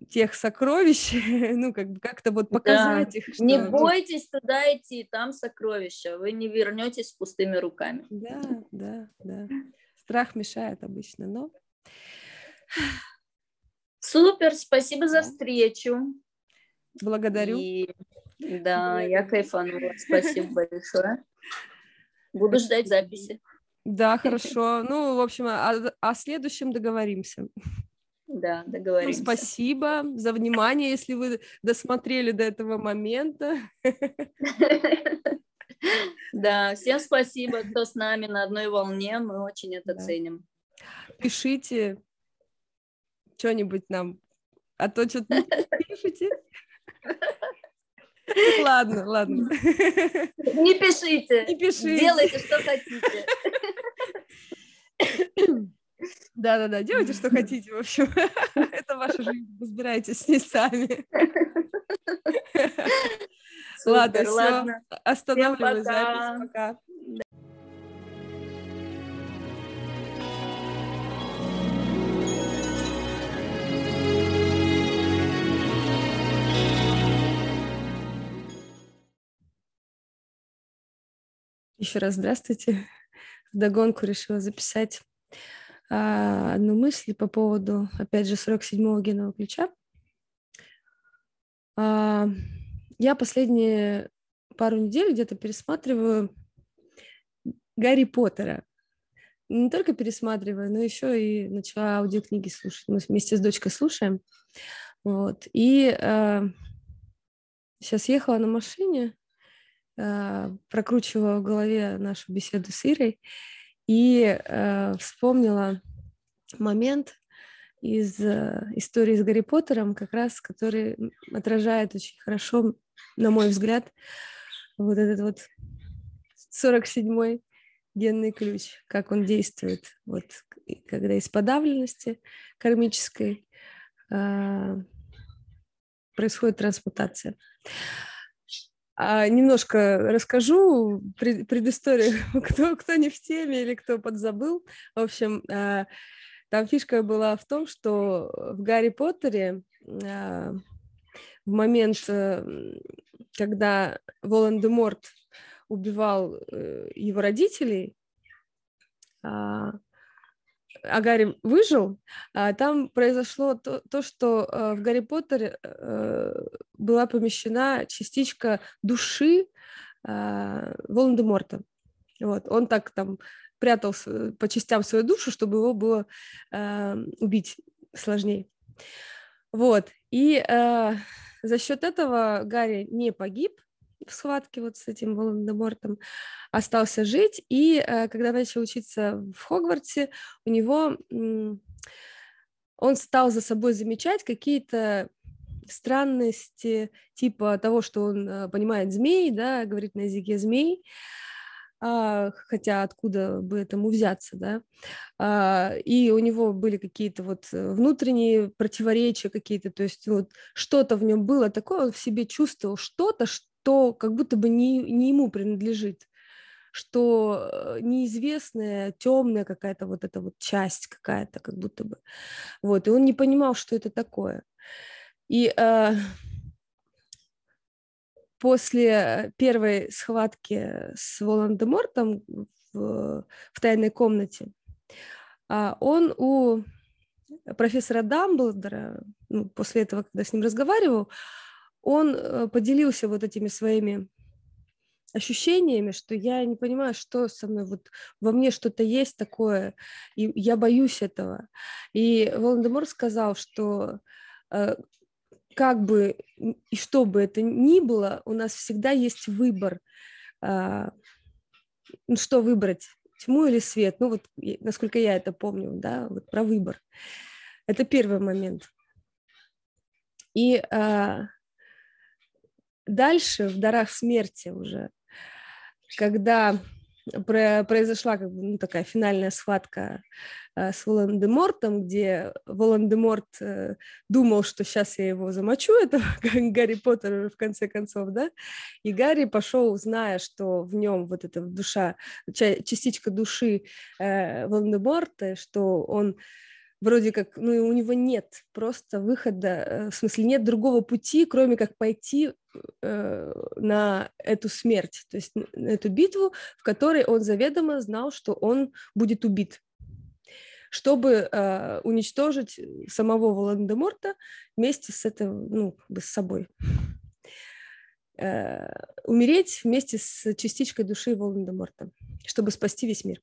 S1: тех сокровищ, ну, как бы как-то вот показать
S2: да.
S1: их.
S2: Что, не бойтесь туда идти, там сокровища, вы не вернетесь с пустыми руками.
S1: Да, да, да. Страх мешает обычно, но...
S2: Супер, спасибо за встречу.
S1: Благодарю.
S2: И, да, я кайфанула. Спасибо большое. Буду ждать записи.
S1: Да, хорошо. Ну, в общем, о, о следующем договоримся.
S2: Да, договоримся.
S1: Ну, спасибо за внимание, если вы досмотрели до этого момента.
S2: Да, всем спасибо, кто с нами на одной волне, мы очень это да. ценим.
S1: Пишите, что-нибудь нам, а то что-то не пишете. Ладно, ладно.
S2: Не пишите.
S1: Не пишите.
S2: Делайте, что хотите.
S1: Да-да-да, делайте, что хотите, в общем. Это ваша жизнь, разбирайтесь с ней сами. Ладно, все, останавливаю запись. Пока. Еще раз здравствуйте. В догонку решила записать а, одну мысль по поводу, опять же, 47-го генного ключа. А, я последние пару недель где-то пересматриваю Гарри Поттера. Не только пересматриваю, но еще и начала аудиокниги слушать. Мы вместе с дочкой слушаем. Вот. И э, сейчас ехала на машине, прокручивала в голове нашу беседу с Ирой и э, вспомнила момент из э, истории с Гарри Поттером, как раз который отражает очень хорошо, на мой взгляд, вот этот вот 47-й генный ключ, как он действует, вот когда из подавленности кармической э, происходит трансмутация. А немножко расскажу пред, предысторию, кто, кто не в теме или кто подзабыл. В общем, э, там фишка была в том, что в Гарри Поттере э, в момент, э, когда Волан-де-Морт убивал э, его родителей, а, а Гарри выжил, а там произошло то, то что э, в Гарри Поттере э, была помещена частичка души э, Волан-де-Морта. Вот, он так там прятал по частям свою душу, чтобы его было убить сложнее. Вот, и за счет этого Гарри не погиб, в схватке вот с этим Волан-де-Мортом, остался жить, и э, когда начал учиться в Хогвартсе, у него он стал за собой замечать какие-то странности типа того, что он э, понимает змей, да, говорит на языке змей, а, хотя откуда бы этому взяться, да, а, и у него были какие-то вот внутренние противоречия какие-то, то есть вот что-то в нем было такое, он в себе чувствовал что-то, что как будто бы не, не ему принадлежит, что э, неизвестная, темная какая-то вот эта вот часть какая-то, как будто бы, вот, и он не понимал, что это такое. И э, после первой схватки с Волан-де-Мортом в, в тайной комнате, э, он у профессора Дамблдора, ну, после этого, когда с ним разговаривал, он э, поделился вот этими своими ощущениями, что я не понимаю, что со мной, вот во мне что-то есть такое, и я боюсь этого. И Волан-де-Мор сказал, что э, как бы и что бы это ни было, у нас всегда есть выбор, э, ну, что выбрать, тьму или свет, ну вот насколько я это помню, да, вот про выбор. Это первый момент. И Дальше в «Дарах смерти» уже, когда произошла как бы, ну, такая финальная схватка э, с Волан-де-Мортом, где Волан-де-Морт э, думал, что сейчас я его замочу, это Гарри Поттер в конце концов, да, и Гарри пошел, зная, что в нем вот эта душа, частичка души э, Волан-де-Морта, что он вроде как, ну, у него нет просто выхода, э, в смысле, нет другого пути, кроме как пойти э, на эту смерть, то есть на эту битву, в которой он заведомо знал, что он будет убит, чтобы э, уничтожить самого Волан-де-Морта вместе с этим, ну, с собой. Э, умереть вместе с частичкой души Волан-де-Морта, чтобы спасти весь мир.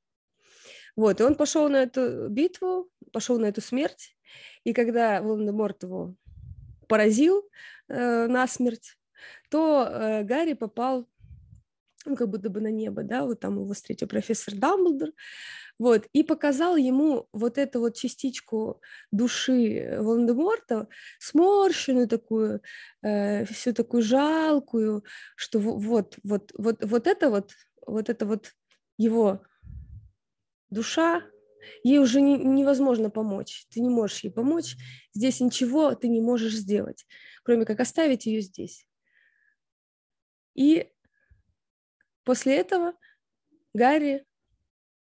S1: Вот, и он пошел на эту битву, пошел на эту смерть, и когда Волан-де-Морт его поразил э, насмерть, то э, Гарри попал ну, как будто бы на небо, да, вот там его встретил профессор Дамблдор, вот, и показал ему вот эту вот частичку души Волан-де-Морта, сморщенную такую, э, всю такую жалкую, что вот, вот, вот, вот это вот, вот это вот его душа, ей уже не, невозможно помочь, ты не можешь ей помочь, здесь ничего ты не можешь сделать, кроме как оставить ее здесь. И после этого Гарри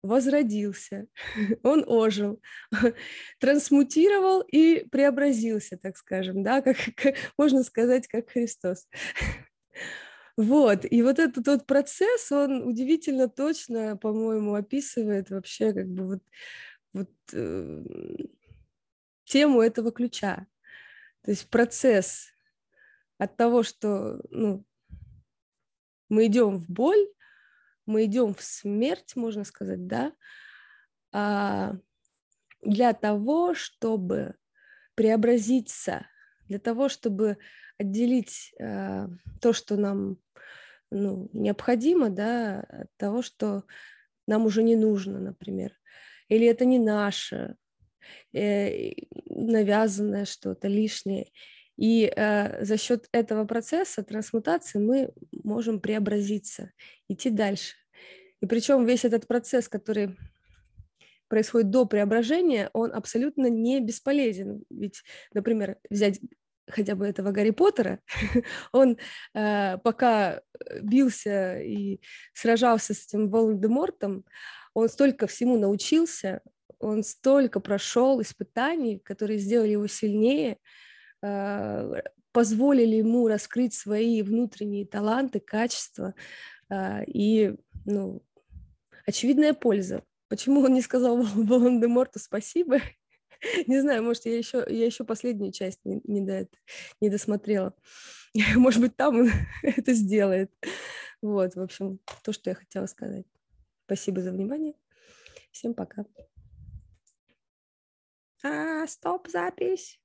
S1: возродился, он ожил, трансмутировал и преобразился, так скажем, да, как, как можно сказать, как Христос. Вот, и вот этот вот процесс, он удивительно точно, по-моему, описывает вообще как бы вот, вот э, тему этого ключа. То есть процесс от того, что ну, Мы идем в боль, мы идем в смерть, можно сказать, да, а, для того, чтобы преобразиться, для того, чтобы отделить а, то, что нам ну, необходимо, да, от того, что нам уже не нужно, например, или это не наше, э, навязанное что-то лишнее. И э, за счет этого процесса трансмутации мы можем преобразиться, идти дальше. И причем весь этот процесс, который происходит до преображения, он абсолютно не бесполезен. Ведь, например, взять хотя бы этого Гарри Поттера, он э, пока бился и сражался с этим Волан-де-Мортом, он столько всему научился, он столько прошел испытаний, которые сделали его сильнее, а, позволили ему раскрыть свои внутренние таланты, качества а, и, ну, очевидная польза. Почему он не сказал Волан-де-Морту спасибо? Не знаю, может, я еще, я еще последнюю часть не, не, до, не досмотрела. Может быть, там он это сделает. Вот, в общем, то, что я хотела сказать. Спасибо за внимание. Всем пока. А, стоп, запись.